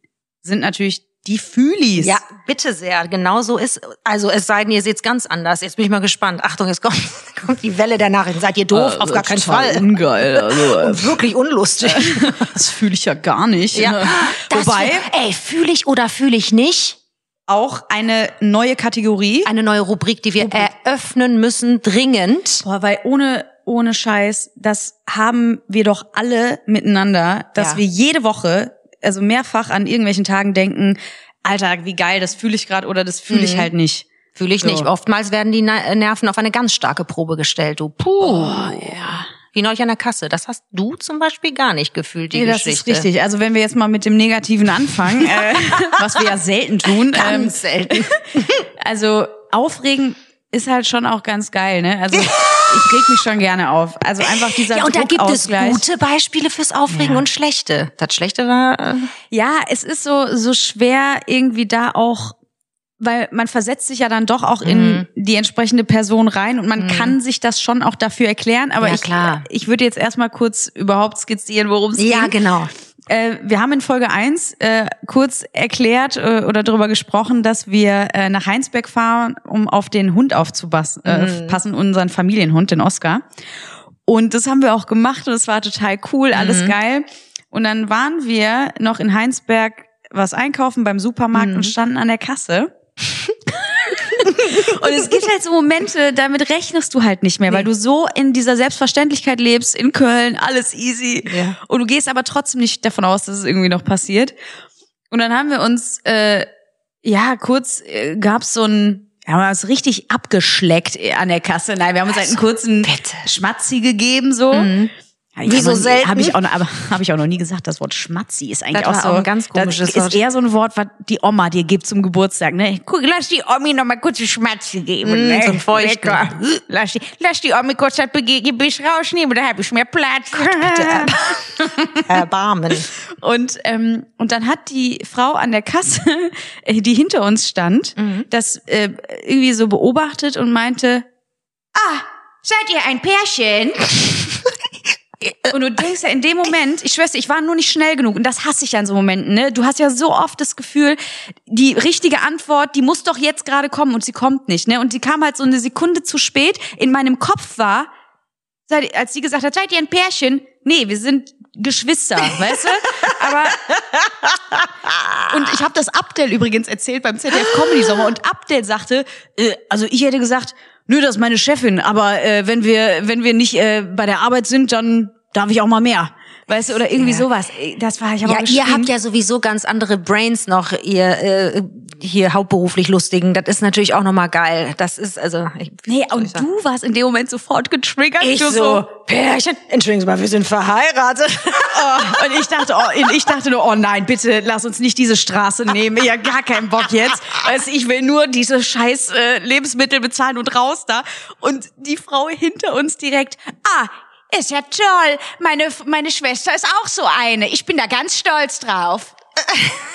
sind natürlich die Fühlis. Ja, bitte sehr. Genau so ist. Also es sei denn, ihr seht's ganz anders. Jetzt bin ich mal gespannt. Achtung, es kommt, *laughs* kommt die Welle der Nachrichten. Seid ihr doof? Auf gar keinen Fall. Ungeil. Also, Und *laughs* wirklich unlustig. *laughs* das fühle ich ja gar nicht. ja. Das Wobei wär- ey, fühle ich oder fühle ich nicht? Auch eine neue Kategorie. Eine neue Rubrik, die wir eröffnen müssen, dringend. Boah, weil ohne ohne Scheiß, das haben wir doch alle miteinander, dass Ja. wir jede Woche, also mehrfach an irgendwelchen Tagen denken, Alter, wie geil, das fühle ich gerade oder das fühle ich halt nicht. Fühle ich So. nicht. Oftmals werden die Nerven auf eine ganz starke Probe gestellt. Du, puh. ja. Wie neulich an der Kasse. Das hast du zum Beispiel gar nicht gefühlt, die Nee, das Geschichte. ist richtig. Also wenn wir jetzt mal mit dem Negativen anfangen, *laughs* äh, was wir ja selten tun. ähm, Ganz selten. *laughs* also aufregen ist halt schon auch ganz geil, ne? Also *laughs* ich reg mich schon gerne auf. Also einfach dieser Ja, und da gibt es Druckausgleich. gute Beispiele fürs Aufregen Ja. und schlechte. Das Schlechte war, äh, Ja, es ist so so schwer irgendwie da auch weil man versetzt sich ja dann doch auch in Mhm. die entsprechende Person rein und man kann sich das schon auch dafür erklären, aber Ja, ich klar. ich würde jetzt erstmal kurz überhaupt skizzieren, worum es ja, ging. genau. Äh, wir haben in Folge 1 äh, kurz erklärt äh, oder darüber gesprochen, dass wir äh, nach Heinsberg fahren, um auf den Hund aufzupassen, äh, passen, unseren Familienhund, den Oscar. Und das haben wir auch gemacht und es war total cool, alles geil. Und dann waren wir noch in Heinsberg was einkaufen beim Supermarkt und standen an der Kasse. Und es gibt halt so Momente, damit rechnest du halt nicht mehr, weil du so in dieser Selbstverständlichkeit lebst, in Köln, alles easy. Ja. Und du gehst aber trotzdem nicht davon aus, dass es irgendwie noch passiert. Und dann haben wir uns, äh, ja, kurz äh, gab's so ein, ja, wir haben uns richtig abgeschleckt äh, an der Kasse. Nein, wir haben uns halt einen kurzen bitte. Schmatzi gegeben, so. Hab ich Wie aber so nie- selten. Hab ich auch noch, aber *laughs* habe ich auch noch nie gesagt. Das Wort Schmatzi ist eigentlich Das auch so auch ein ganz komisches Das Wort. ist eher so ein Wort, was die Oma dir gibt zum Geburtstag. Ne? Guck, lass die Omi noch mal kurz die Schmatzi geben. Mm, ne? so ein Feuchten. *laughs* Lass die, lass die Omi kurz das Gebiss rausnehmen, da habe ich mehr Platz. *laughs* Erbarmen. Und, ähm, und dann hat die Frau an der Kasse, äh, die hinter uns stand, Mhm. das äh, irgendwie so beobachtet und meinte, ah, seid ihr ein Pärchen? Und du denkst ja in dem Moment, ich schwör's ich war nur nicht schnell genug. Und das hasse ich ja in so Momenten, ne? Du hast ja so oft das Gefühl, die richtige Antwort, die muss doch jetzt gerade kommen und sie kommt nicht, ne? Und die kam halt so eine Sekunde zu spät. In meinem Kopf war, als sie gesagt hat, seid ihr ein Pärchen? Nee, wir sind Geschwister, weißt du? Aber und ich habe das Abdel übrigens erzählt beim ZDF Comedy Sommer und Abdel sagte, äh, also ich hätte gesagt, nö, das ist meine Chefin, aber äh, wenn wir wenn wir nicht äh, bei der Arbeit sind, dann darf ich auch mal mehr. Weißt du, oder irgendwie Ja. sowas. Das war ich aber Ja, ihr habt ja sowieso ganz andere Brains noch. Ihr, äh, hier hauptberuflich Lustigen. Das ist natürlich auch nochmal geil. Das ist also. Ich, Nee, und du warst in dem Moment sofort getriggert. ich du so, Pärchen, entschuldigen Sie mal, wir sind verheiratet. *laughs* Oh, und ich dachte, oh, ich dachte nur, oh nein, bitte lass uns nicht diese Straße nehmen. Ja, gar keinen Bock jetzt. Weißt, ich will nur diese scheiß äh, Lebensmittel bezahlen und raus da. Und die Frau hinter uns direkt, ah, ist ja toll. Meine, meine Schwester ist auch so eine. Ich bin da ganz stolz drauf.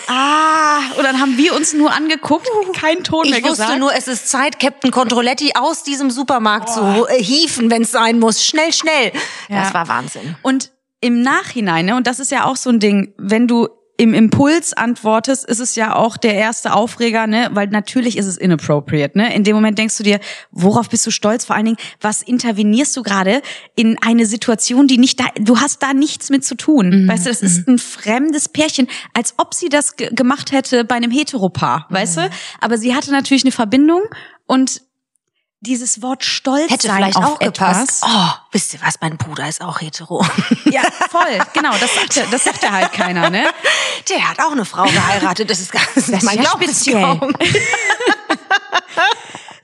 Ah, und dann haben wir uns nur angeguckt, keinen Ton mehr Ich wusste gesagt. nur, es ist Zeit, Captain Controletti aus diesem Supermarkt zu äh, hieven, wenn es sein muss. Schnell, schnell. Das Ja. war Wahnsinn. Und im Nachhinein, ne, und das ist ja auch so ein Ding, wenn du im Impuls antwortest, ist es ja auch der erste Aufreger, ne, weil natürlich ist es inappropriate, ne? In dem Moment denkst du dir, worauf bist du stolz? Vor allen Dingen, was intervenierst du gerade in eine Situation, die nicht da, du hast da nichts mit zu tun. Weißt du, das ist ein fremdes Pärchen, als ob sie das ge gemacht hätte bei einem Heteropaar, weißt du? Aber sie hatte natürlich eine Verbindung und dieses Wort Stolz Hätte vielleicht auch gepasst. etwas, Oh, wisst ihr was, mein Bruder ist auch hetero. ja, voll, genau, das sagt, das sagt ja halt keiner, ne? *laughs* Der hat auch eine Frau geheiratet. Das ist ganz, das ist man ja glaubt es kaum.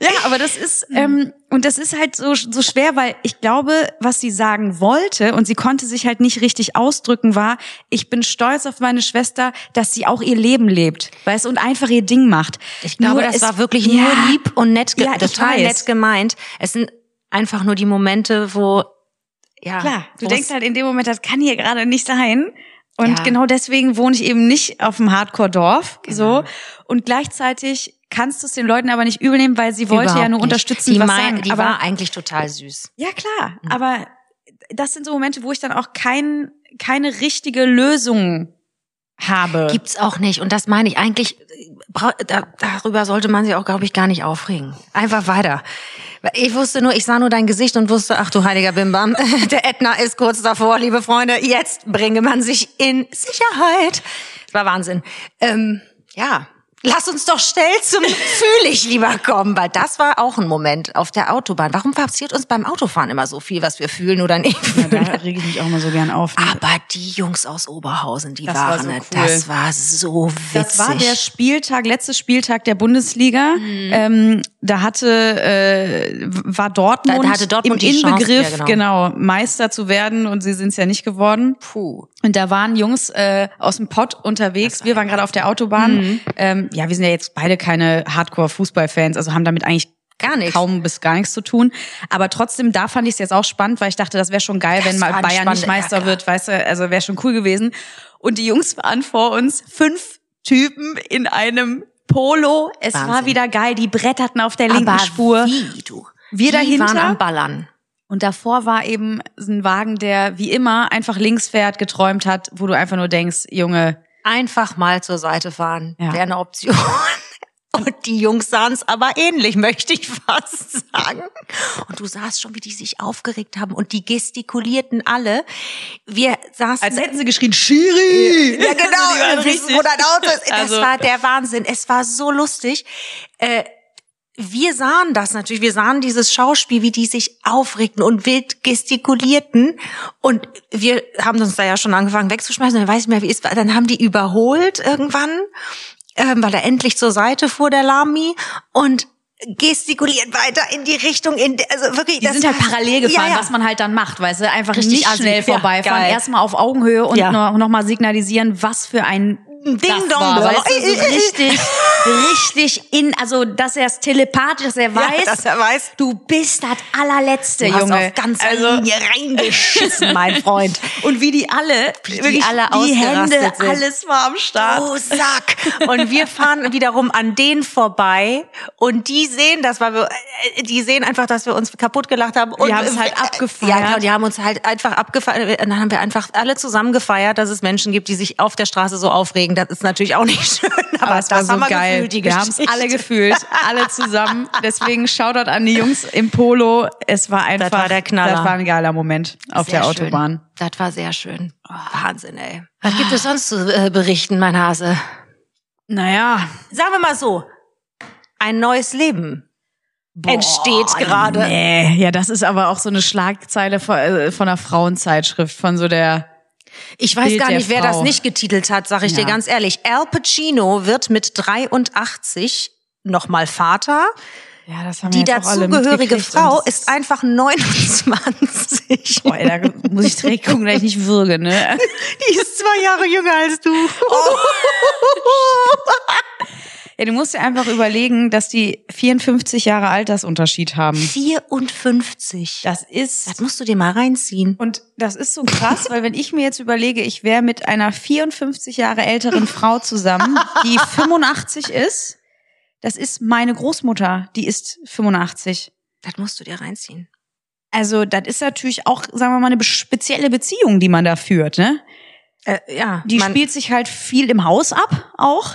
Ja, aber das ist, ähm, und das ist halt so, so schwer, weil ich glaube, was sie sagen wollte, und sie konnte sich halt nicht richtig ausdrücken, war, ich bin stolz auf meine Schwester, dass sie auch ihr Leben lebt, weißt, und einfach ihr Ding macht. Ich glaube, Nur das es- war wirklich ja, nur lieb und nett, Ja, ich total nett gemeint. Es sind einfach nur die Momente, wo, ja. Klar, du denkst halt in dem Moment, das kann hier gerade nicht sein. Und Ja. genau deswegen wohne ich eben nicht auf dem Hardcore-Dorf, Genau. so. Und gleichzeitig kannst du es den Leuten aber nicht übel nehmen, weil sie wollte ja Überhaupt nur nicht. unterstützen, die was mein- sagen. Die aber war eigentlich total süß. Ja, klar. Aber das sind so Momente, wo ich dann auch kein, keine richtige Lösung habe. Gibt's auch nicht. Und das meine ich eigentlich, bra- da, darüber sollte man sich auch, glaube ich, gar nicht aufregen. Einfach weiter. Ich wusste nur, ich sah nur dein Gesicht und wusste, ach du heiliger Bimbam, *laughs* der Ätna ist kurz davor, liebe Freunde. Jetzt bringe man sich in Sicherheit. Das war Wahnsinn. Ähm, ja. Lass uns doch schnell zum Fühl ich lieber kommen, weil das war auch ein Moment auf der Autobahn. Warum passiert uns beim Autofahren immer so viel, was wir fühlen oder nicht Ja, da rege ich mich auch mal so gern auf. ne? Aber die Jungs aus Oberhausen, die Das war waren, so ne, cool. das war so witzig. Das war der Spieltag, letzte Spieltag der Bundesliga. Ähm, da hatte äh, war Dortmund, Da- da hatte Dortmund im die Chance, Inbegriff, ja, genau. Meister zu werden und sie sind es ja nicht geworden. Puh. Und da waren Jungs äh, aus dem Pott unterwegs. Wir waren gerade auf der Autobahn. Ähm, ja, wir sind ja jetzt beide keine Hardcore-Fußballfans, also haben damit eigentlich Gar nichts. kaum bis gar nichts zu tun. Aber trotzdem, da fand ich es jetzt auch spannend, weil ich dachte, das wäre schon geil, Das wenn mal war Bayern nicht Meister ja, wird, weißt du, also wäre schon cool gewesen. Und die Jungs waren vor uns, fünf Typen in einem Polo. Es war Wahnsinn. wieder geil, die bretterten auf der linken Aber Spur. wie, du? Wir die dahinter. waren am Ballern. Und davor war eben ein Wagen, der wie immer einfach links fährt, geträumt hat, wo du einfach nur denkst, Junge, Einfach mal zur Seite fahren. Ja. Wäre eine Option. *laughs* Und die Jungs sahen es aber ähnlich, möchte ich fast sagen. Und du sahst schon, wie die sich aufgeregt haben und die gestikulierten alle. Wir saßen. als hätten sie geschrien, Schiri! ja, *laughs* genau, wo dein Auto. Das Also- war der Wahnsinn. Es war so lustig. Äh, wir sahen das natürlich, wir sahen dieses Schauspiel, wie die sich aufregten und wild gestikulierten. Und wir haben uns da ja schon angefangen wegzuschmeißen. Dann weiß ich mehr, wie es war. Dann haben die überholt irgendwann, ähm, weil er endlich zur Seite fuhr, der Lami. Und gestikuliert weiter in die Richtung, in, der- also wirklich. Die das sind halt parallel gefahren, ja, ja. was man halt dann macht, weißt du, einfach Richtig nicht schnell Ja, vorbeifahren, geil. erstmal auf Augenhöhe und Ja. noch, noch mal signalisieren, was für ein Ding das dong war, weißt du, so richtig, richtig in, also dass er es telepathisch, dass er *laughs* weiß, dass er weiß. du bist das allerletzte, Du hast Junge. auf ganzer also, Linie reingeschissen, mein *laughs* Freund. und wie die alle, Wie die wirklich alle die Hände, sind. alles war am Start. Oh, Sack. *laughs* Und wir fahren wiederum an denen vorbei und die sehen das, weil wir, die sehen einfach, dass wir uns kaputt gelacht haben. Und Die haben es halt äh, abgefeiert. Ja, genau, die haben uns halt einfach abgefeiert. Und dann haben wir einfach alle zusammen gefeiert, dass es Menschen gibt, die sich auf der Straße so aufregen. Das ist natürlich auch nicht *laughs* schön, aber, Aber es war das so geil. gefühlt, wir haben es alle gefühlt, alle zusammen. Deswegen Shoutout an die Jungs im Polo. Es war einfach, war der Knaller. Das war ein geiler Moment auf Sehr der schön. Autobahn. Das war sehr schön. Oh, Wahnsinn, ey. Was gibt es sonst zu äh, berichten, mein Hase? Naja, Sagen wir mal so, ein neues Leben entsteht gerade. Nee, ja, das ist aber auch so eine Schlagzeile von, äh, von einer Frauenzeitschrift, von so der Ich weiß Bild gar nicht, wer Frau. das nicht getitelt hat, sag ich Ja. dir ganz ehrlich. Al Pacino wird mit 83 nochmal Vater. Ja, das haben Die dazugehörige Frau ist einfach 29. Boah, ey, da muss ich direkt gucken, dass ich nicht würge, ne? *laughs* Die ist zwei Jahre jünger als du. *laughs* *laughs* Ja, du musst dir einfach überlegen, dass die 54 Jahre Altersunterschied haben. 54. Das ist Das musst du dir mal reinziehen. Und das ist so krass, weil wenn ich mir jetzt überlege, ich wäre mit einer 54 Jahre älteren Frau zusammen, die 85 ist, das ist meine Großmutter, die ist 85. Das musst du dir reinziehen. Also das ist natürlich auch, sagen wir mal, eine spezielle Beziehung, die man da führt. Ne? Äh, ja, Die spielt sich halt viel im Haus ab, auch.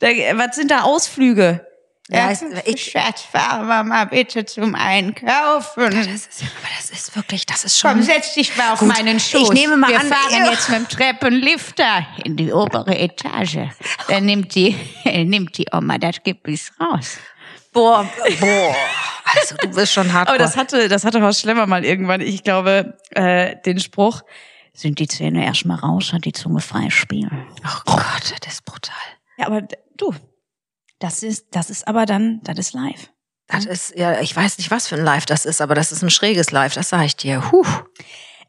Da, was sind da Ausflüge? Ja, es- ich- Schatz, wir mal bitte zum Einkaufen. Das ist, aber das ist wirklich, das ist schon. Komm, setz dich mal auf Gut, meinen Schoß. ich nehme mal Wir an, fahren ja. jetzt mit dem Treppenlifter in die obere Etage. Dann nimmt die, *laughs* nimmt die Oma das Gebiss raus. boah, boah. Also du bist schon hart. Aber das hatte, das hatte Horst Schlemmer mal irgendwann, ich glaube, äh, den Spruch, sind die Zähne erstmal raus, hat die Zunge frei spielen. oh Gott, das ist brutal. Ja, aber du, das ist, das ist aber dann, das ist live. Das ist, ja, ich weiß nicht, was für ein Live das ist, aber das ist ein schräges Live, das sage ich dir. Huh.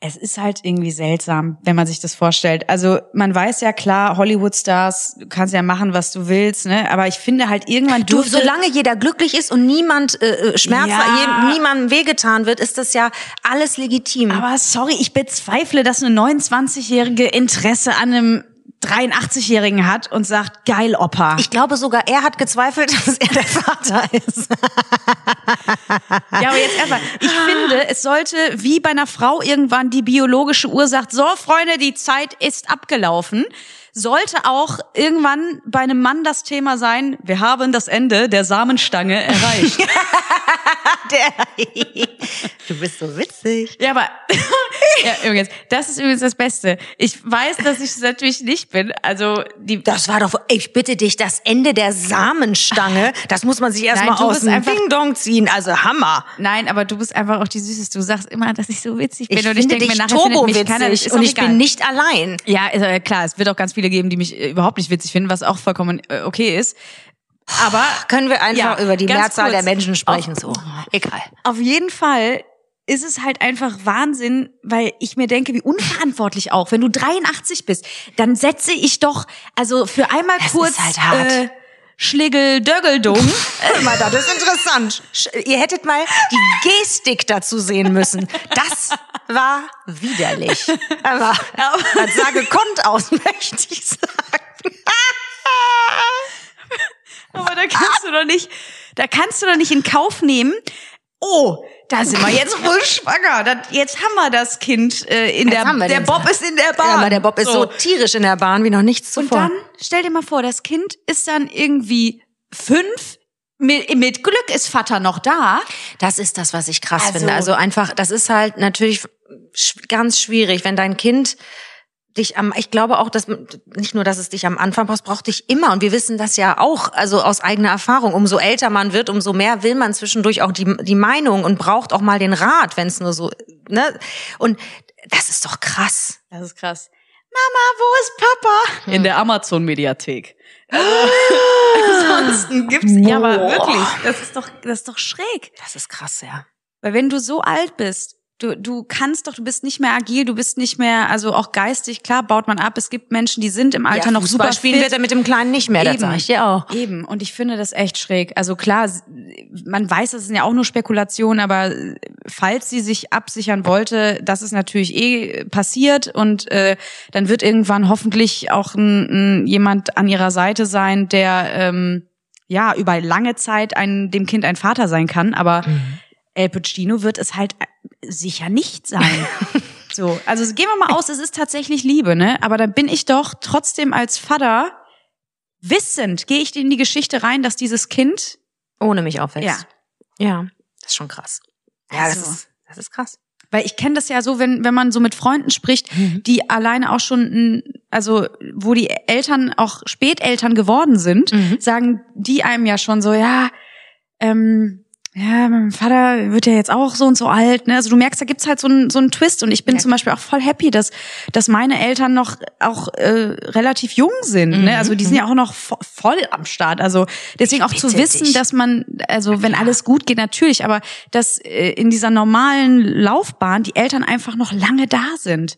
Es ist halt irgendwie seltsam, wenn man sich das vorstellt. Also man weiß ja klar, Hollywood-Stars, du kannst ja machen, was du willst, ne? Aber ich finde halt irgendwann Du, solange jeder glücklich ist und niemand äh, Schmerz, Ja. jedem- niemandem wehgetan wird, ist das ja alles legitim. Aber sorry, ich bezweifle, dass eine 29-jährige Interesse an einem 83-jährigen hat und sagt, geil, Opa. ich glaube sogar, er hat gezweifelt, *laughs* dass er der Vater ist. ja, aber jetzt erstmal, ich finde, es sollte wie bei einer Frau irgendwann die biologische Uhr sagt, so Freunde, die Zeit ist abgelaufen. Sollte auch irgendwann bei einem Mann das Thema sein, wir haben das Ende der Samenstange erreicht. *laughs* Der, du bist so witzig. Ja, aber *laughs* ja, übrigens, das ist übrigens das Beste. Ich weiß, dass ich es natürlich nicht bin. Also die Das war doch, ich bitte dich, das Ende der Samenstange, *laughs* das muss man sich erstmal aus dem einfach- Ding-Dong ziehen. Also Hammer. Nein, aber du bist einfach auch die Süßeste. Du sagst immer, dass ich so witzig bin Ich und ich denke mir nachher findet mich keiner. Und ich egal. bin nicht allein. Ja, klar, es wird auch ganz viele geben, die mich äh, überhaupt nicht witzig finden, was auch vollkommen äh, okay ist. Aber *sighs* Können wir einfach Ja, über die Mehrzahl kurz. der Menschen sprechen? Auf- So, egal. auf jeden Fall ist es halt einfach Wahnsinn, weil ich mir denke, wie unverantwortlich auch. Wenn du 83 bist, dann setze ich doch, also für einmal Das kurz ist halt hart. Äh, Schliggel-Döggeldung. *laughs* Hör mal, das ist interessant. Ihr hättet mal die Gestik dazu sehen müssen. Das war widerlich. Aber das sah gekonnt aus, *laughs* möchte ich sagen. *laughs* Aber da kannst du doch nicht, da kannst du doch nicht in Kauf nehmen. Oh, da sind wir jetzt wohl schwanger. Das, jetzt haben wir das Kind äh, in Jetzt der. Der Bob ist in der Bahn. Ja, aber der Bob ist so tierisch in der Bahn wie noch nichts Und zuvor. dann stell dir mal vor, das Kind ist dann irgendwie fünf. Mit, mit Glück ist Vater noch da. Das ist das, was ich krass Also- finde. Also einfach, das ist halt natürlich ganz schwierig, wenn dein Kind dich am, ich glaube auch, dass nicht nur, dass es dich am Anfang braucht, es braucht dich immer. Und wir wissen das ja auch, also aus eigener Erfahrung. Umso älter man wird, umso mehr will man zwischendurch auch die, die Meinung und braucht auch mal den Rat, wenn es nur so, ne? Und das ist doch krass. Das ist krass. Mama, wo ist Papa? In der Amazon-Mediathek. Also, ansonsten gibt's, ja, aber Boah. wirklich, das ist doch, das ist doch schräg. Das ist krass, ja. Weil wenn du so alt bist, du, du kannst doch, du bist nicht mehr agil, du bist nicht mehr, also auch geistig, klar baut man ab. Es gibt Menschen, die sind im Alter ja, noch Fußball super spielen fit. wird er mit dem Kleinen nicht mehr, das Eben. sag ich dir auch. Eben. Und ich finde das echt schräg. Also klar, man weiß, das sind ja auch nur Spekulationen, aber äh, falls sie sich absichern wollte, das ist natürlich eh passiert und äh, dann wird irgendwann hoffentlich auch ein, ein, jemand an ihrer Seite sein, der ähm, ja über lange Zeit ein, dem Kind ein Vater sein kann. Aber El Pacino wird es halt äh, sicher nicht sein. *laughs* so, also gehen wir mal aus, es ist tatsächlich Liebe, ne? Aber dann bin ich doch trotzdem als Vater wissend, gehe ich in die Geschichte rein, dass dieses Kind Ohne mich aufwächst. Ja. Ja, das ist schon krass. Ja, das Also. ist, das ist krass. Weil ich kenne das ja so, wenn, wenn man so mit Freunden spricht, die alleine auch schon, also wo die Eltern auch Späteltern geworden sind, Mhm. sagen die einem ja schon so, ja, ähm, ja, mein Vater wird ja jetzt auch so und so alt, ne? Also du merkst, da gibt's halt so einen so einen Twist und ich bin Ja. zum Beispiel auch voll happy, dass dass meine Eltern noch auch äh, relativ jung sind, Mhm, ne? Also die sind ja auch noch vo voll am Start. Also deswegen auch zu wissen, dich. dass man, also wenn alles gut geht, natürlich, aber dass äh, in dieser normalen Laufbahn die Eltern einfach noch lange da sind.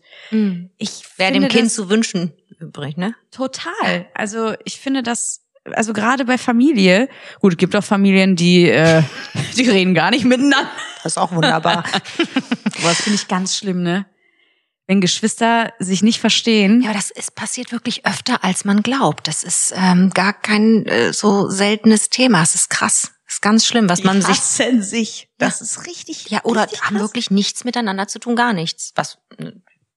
Ich Wäre dem Kind zu wünschen übrig, ne? total. Also ich finde das also gerade bei Familie, gut, es gibt auch Familien, die, äh, *laughs* die reden gar nicht miteinander. Das ist auch wunderbar. *laughs* Aber das finde ich ganz schlimm, ne? Wenn Geschwister sich nicht verstehen. Ja, das ist passiert wirklich öfter, als man glaubt. Das ist ähm, gar kein äh, so seltenes Thema. Es ist krass. Es ist ganz schlimm, was man sich sich. Das ist richtig. ja oder richtig haben krass. wirklich nichts miteinander zu tun, gar nichts, was äh,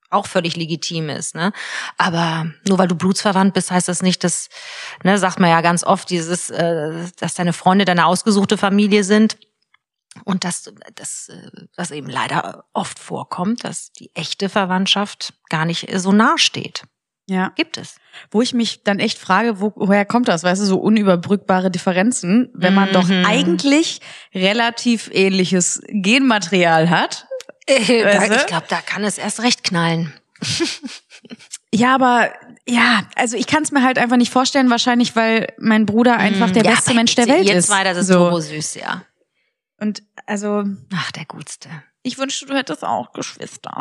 auch völlig legitim ist, ne? Aber nur weil du blutsverwandt bist, heißt das nicht, dass ne, sagt man ja ganz oft dieses, äh, dass deine Freunde deine ausgesuchte Familie sind. Und dass das, das eben leider oft vorkommt, dass die echte Verwandtschaft gar nicht so nah steht. Ja. Gibt es. Wo ich mich dann echt frage, wo, woher kommt das? Weißt du, so unüberbrückbare Differenzen, wenn man doch Mhm. eigentlich relativ ähnliches Genmaterial hat. Äh, Weißt du? ich glaube, da kann es erst recht knallen. *laughs* Ja, aber ja, also ich kann es mir halt einfach nicht vorstellen, wahrscheinlich, weil mein Bruder einfach der Ja, beste Mensch der Welt ist. zwei, das ist so. süß, ja. Und also, Ach, der Gutste. ich wünschte, du hättest auch Geschwister.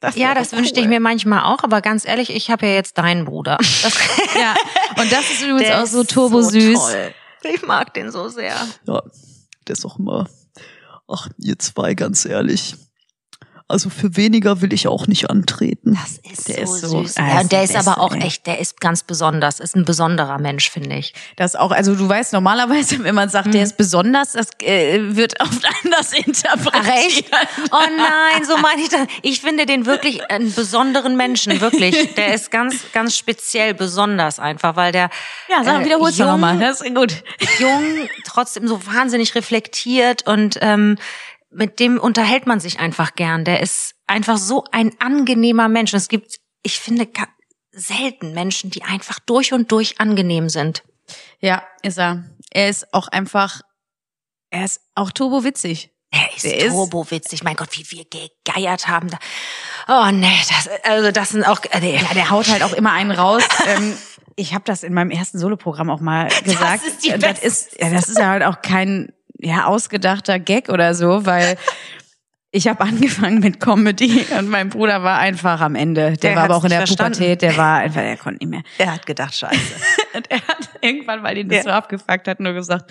Das Ja, das wünschte ich cool. mir manchmal auch, aber ganz ehrlich, ich habe ja jetzt deinen Bruder. Das, Ja, und das ist übrigens Der auch so ist turbo süß. toll. Ich mag den so sehr. Ja, der ist auch immer. Ach, ihr zwei, ganz ehrlich. Also für weniger will ich auch nicht antreten. Das ist Der so ist so- süß. er Ja, ist und der der ist aber auch echt, der ist ganz besonders. Ist ein besonderer Mensch, finde ich. Das auch, also du weißt normalerweise, *laughs* wenn man sagt, der ist besonders, das äh, wird oft *laughs* anders interpretiert. Ach echt? Oh nein, so meine ich das. Ich finde den wirklich einen besonderen Menschen, wirklich. Der ist ganz, ganz speziell besonders einfach, weil der Ja, sag, äh, wiederhol's doch jung- nochmal. Das ist gut. jung, trotzdem so wahnsinnig reflektiert und ähm, mit dem unterhält man sich einfach gern. Der ist einfach so ein angenehmer Mensch. Es gibt, ich finde, selten Menschen, die einfach durch und durch angenehm sind. Ja, ist er. Er ist auch einfach, er ist auch turbo witzig. Er ist Der turbowitzig. Mein Gott, wie wir gegeiert haben. Oh nee, das, also das sind auch. Äh, nee. Ja, der haut halt auch immer einen raus. *laughs* ähm, ich habe das in meinem ersten Soloprogramm auch mal gesagt. ist die das beste ist, ja, das ist ja halt auch kein ja ausgedachter Gag oder so, weil *laughs* ich habe angefangen mit Comedy und mein Bruder war einfach am Ende. Der, Der war aber auch in der verstanden. Pubertät, der war einfach, der konnte nicht mehr. Er hat gedacht, scheiße. *laughs* Und er hat irgendwann, weil ihn das Ja. so abgefuckt hat, nur gesagt,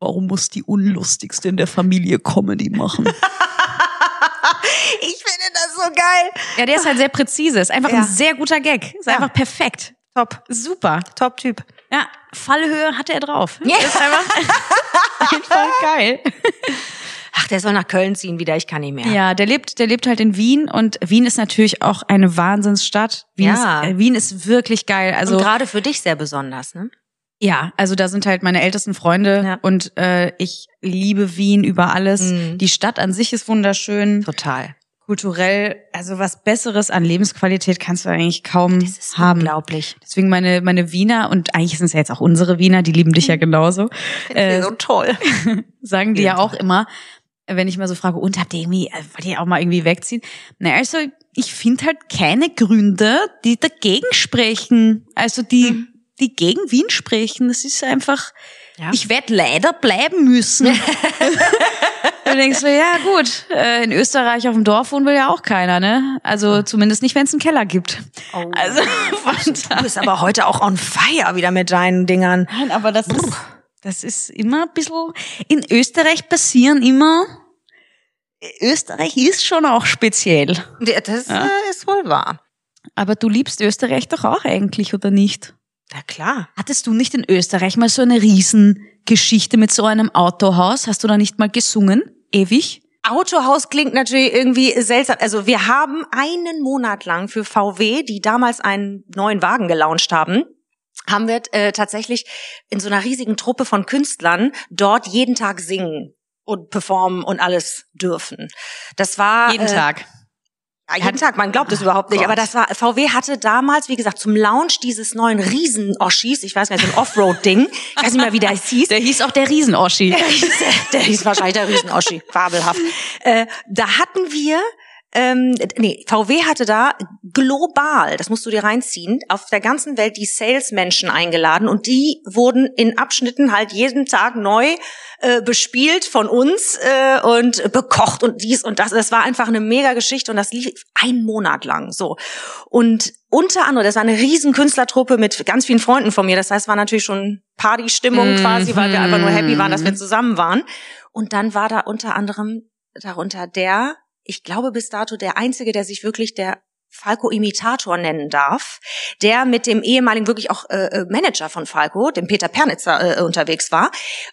Warum muss die unlustigste in der Familie Comedy machen? *laughs* ich finde das so geil. ja, der ist halt sehr präzise, ist einfach Ja. ein sehr guter Gag, ist Ja. einfach perfekt. Top. Super. Top-Typ. Ja, Fallhöhe hatte er drauf. Ja. Das ist einfach, *laughs* einfach geil. Ach, der soll nach Köln ziehen wieder. Ich kann nicht mehr. Ja, der lebt, der lebt halt in Wien und Wien ist natürlich auch eine Wahnsinnsstadt. Wien, Ja. ist, äh, Wien ist wirklich geil. Also und gerade für dich sehr besonders, ne? ja, also da sind halt meine ältesten Freunde Ja. und äh, ich liebe Wien über alles. Mhm. Die Stadt an sich ist wunderschön, Total. Kulturell. Also was Besseres an Lebensqualität kannst du eigentlich kaum Das ist haben. unglaublich. Deswegen meine meine Wiener und eigentlich sind es ja jetzt auch unsere Wiener, die lieben dich ja genauso. Äh, so toll. *laughs* sagen die ja auch immer, wenn ich mal so frage, und habt ihr irgendwie, äh, wollt ihr auch mal irgendwie wegziehen? Na, also ich finde halt keine Gründe, die dagegen sprechen. Also die, die gegen Wien sprechen. Das ist einfach, Ja. ich werde leider bleiben müssen. *laughs* du denkst so, ja gut, äh, in Österreich auf dem Dorf wohnen will ja auch keiner, ne? Also zumindest nicht, wenn es einen Keller gibt. Oh. Also *laughs* Du bist aber heute auch on fire wieder mit deinen Dingern. Nein, aber das ist, das ist immer ein bisschen, in Österreich passieren immer, Österreich ist schon auch speziell. Ja, Das äh, ist wohl wahr. Aber du liebst Österreich doch auch eigentlich, oder nicht? Na klar. Hattest du nicht in Österreich mal so eine Riesengeschichte mit so einem Autohaus? Hast du da nicht mal gesungen? Ewig? Autohaus klingt natürlich irgendwie seltsam. Also wir haben einen Monat lang für VW, die damals einen neuen Wagen gelauncht haben, haben wir äh, tatsächlich in so einer riesigen Truppe von Künstlern dort jeden Tag singen und performen und alles dürfen. Das war Jeden äh, Tag. Ja, jeden Tag, man glaubt es überhaupt nicht. Gott. Aber das war, VW hatte damals, wie gesagt, zum Launch dieses neuen Riesen-Oschis, ich weiß nicht, so ein Offroad-Ding, ich weiß nicht mehr, wie das hieß. Der hieß auch der Riesen-Oschi. Der hieß, der hieß wahrscheinlich der Riesen-Oschi, fabelhaft. Äh, da hatten wir, ähm, nee, VW hatte da global, das musst du dir reinziehen, auf der ganzen Welt die Salesmenschen eingeladen und die wurden in Abschnitten halt jeden Tag neu äh, bespielt von uns äh, und bekocht und dies und das. Das war einfach eine mega Geschichte und das lief einen Monat lang so. Und unter anderem, das war eine riesen Künstlertruppe mit ganz vielen Freunden von mir. Das heißt, war natürlich schon Partystimmung quasi, weil wir einfach nur happy waren, dass wir zusammen waren. Und dann war da unter anderem darunter der, ich glaube bis dato der einzige, der sich wirklich der Falco-Imitator nennen darf, der mit dem ehemaligen wirklich auch äh, äh, Manager von Falco, dem Peter Pernitzer, äh, unterwegs war.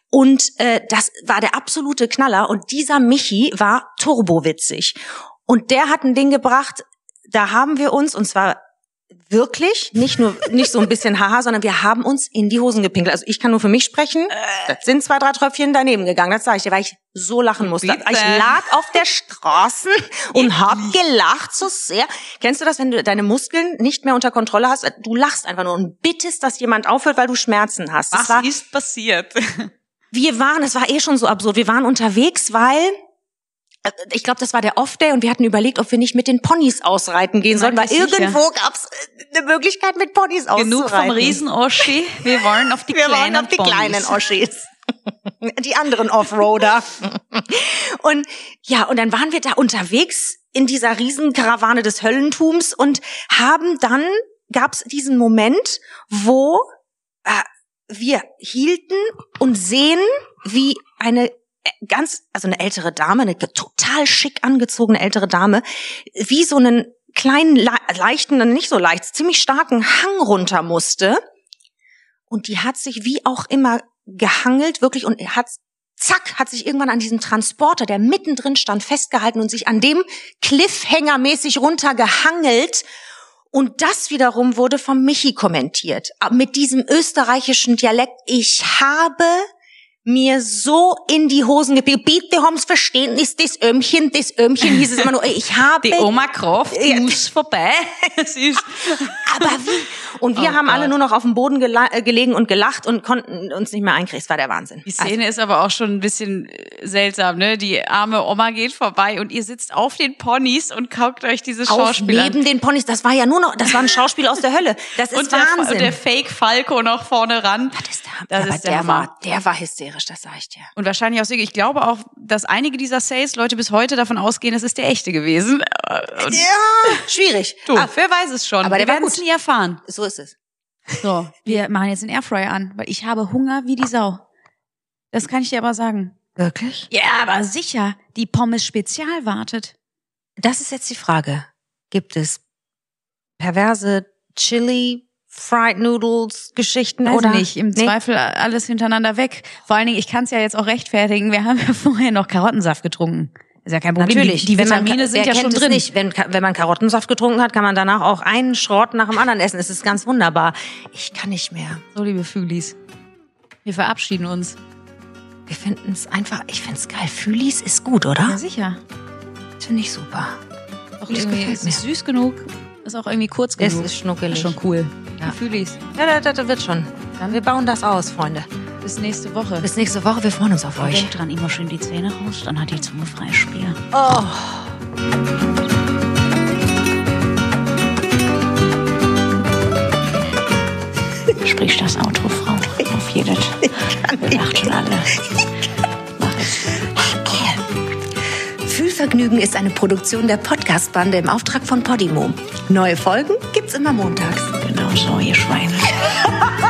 Und äh, das war der absolute Knaller. Und dieser Michi war turbowitzig. Und der hat ein Ding gebracht, da haben wir uns, und zwar wirklich, nicht nur, nicht so ein bisschen haha, sondern wir haben uns in die Hosen gepinkelt. Also ich kann nur für mich sprechen. Das sind zwei, drei Tröpfchen daneben gegangen. Das sage ich dir, weil ich so lachen musste. Bitte. Ich lag auf der Straße *laughs* und hab gelacht so sehr. Kennst du das, wenn du deine Muskeln nicht mehr unter Kontrolle hast? Du lachst einfach nur und bittest, dass jemand aufhört, weil du Schmerzen hast. Was war, ist passiert? *laughs* wir waren, es war eh schon so absurd. Wir waren unterwegs, weil äh, ich glaube, das war der Off-Day und wir hatten überlegt, ob wir nicht mit den Ponys ausreiten gehen sollen, weil Eigentlich sicher. irgendwo gab's eine Möglichkeit, mit Ponys auszureiten. Genug vom Riesen-Oschi. Wir wollen auf die Wir kleinen waren auf die Ponys. kleinen Oschis. *laughs* Die anderen Offroader. *laughs* Und ja, und dann waren wir da unterwegs in dieser Riesenkarawane des Höllentums und haben dann, gab's diesen Moment, wo äh, wir hielten und sehen, wie eine ganz, also eine ältere Dame, eine total schick angezogene ältere Dame, wie so einen kleinen, le leichten, nicht so leicht, ziemlich starken Hang runter musste. Und die hat sich wie auch immer gehangelt, wirklich, und hat, zack, hat sich irgendwann an diesem Transporter, der mittendrin stand, festgehalten und sich an dem Cliffhanger mäßig runtergehangelt. Und das wiederum wurde vom Michi kommentiert. Mit diesem österreichischen Dialekt. Ich habe mir so in die Hosen gepickelt. Bitte haben's Verständnis, das Ömchen, das Ömchen hieß es immer nur. Ich habe Die Oma Kraft Ja. muss vorbei. *laughs* Es ist aber wie? Und wir Oh haben alle Gott. nur noch auf dem Boden äh, gelegen und gelacht und konnten uns nicht mehr einkriegen. Es war der Wahnsinn. Die Szene ist aber auch schon ein bisschen äh, seltsam, ne? Die arme Oma geht vorbei und ihr sitzt auf den Ponys und guckt euch dieses auf Schauspiel an. neben den Ponys. Das war ja nur noch, das war ein Schauspiel aus der Hölle. Das *laughs* ist Und der, Wahnsinn. und der Fake Falco noch vorne ran. das ist der, Das aber ist der der war, der war hysterisch, das sag ich dir. Und wahrscheinlich auch, ich glaube auch, dass einige dieser Sales-Leute bis heute davon ausgehen, es ist der echte gewesen. Und Ja, schwierig. du, Ah, wer weiß es schon. aber Wir werden es nie erfahren. so ist es. So, wir machen jetzt den Airfryer an, weil ich habe Hunger wie die Sau. Das kann ich dir aber sagen. Wirklich? Ja, aber sicher, die Pommes Spezial wartet. Das ist jetzt die Frage. Gibt es perverse Chili, Fried Noodles, Geschichten Weiß oder nicht, im Nee? Zweifel alles hintereinander weg. Vor allen Dingen, ich kann es ja jetzt auch rechtfertigen, wir haben ja *laughs* vorher noch Karottensaft getrunken. Ist ja kein Problem. Natürlich, Die, die wenn man- Vitamine sind ja schon drin. Nicht. Wenn, wenn man Karottensaft getrunken hat, kann man danach auch einen Schrott nach dem anderen essen. Es ist ganz wunderbar. Ich kann nicht mehr. So, liebe Fühlis. Wir verabschieden uns. Wir finden es einfach, ich finde es geil. Fühlis ist gut, oder? Ja, sicher. Finde ich super. Auch Das gefällt ist süß genug, ist auch irgendwie kurz Es genug. ist schnuckelig. schon cool. Ja. Die Fühlis. Ja, das, das wird schon. Dann wir bauen das aus, Freunde. Bis nächste Woche. Bis nächste Woche. Wir freuen uns auf euch. Denkt dran, immer schön die Zähne raus, dann hat die Zunge freies Spiel. Oh. Sprich das Auto, Frau. Auf jedes. *laughs* Wir lacht schon alle. Fühlvergnügen ist eine Produktion der Podcast-Bande im Auftrag von Podimo. Neue Folgen gibt's immer montags. Genau so, ihr Schweine. *laughs*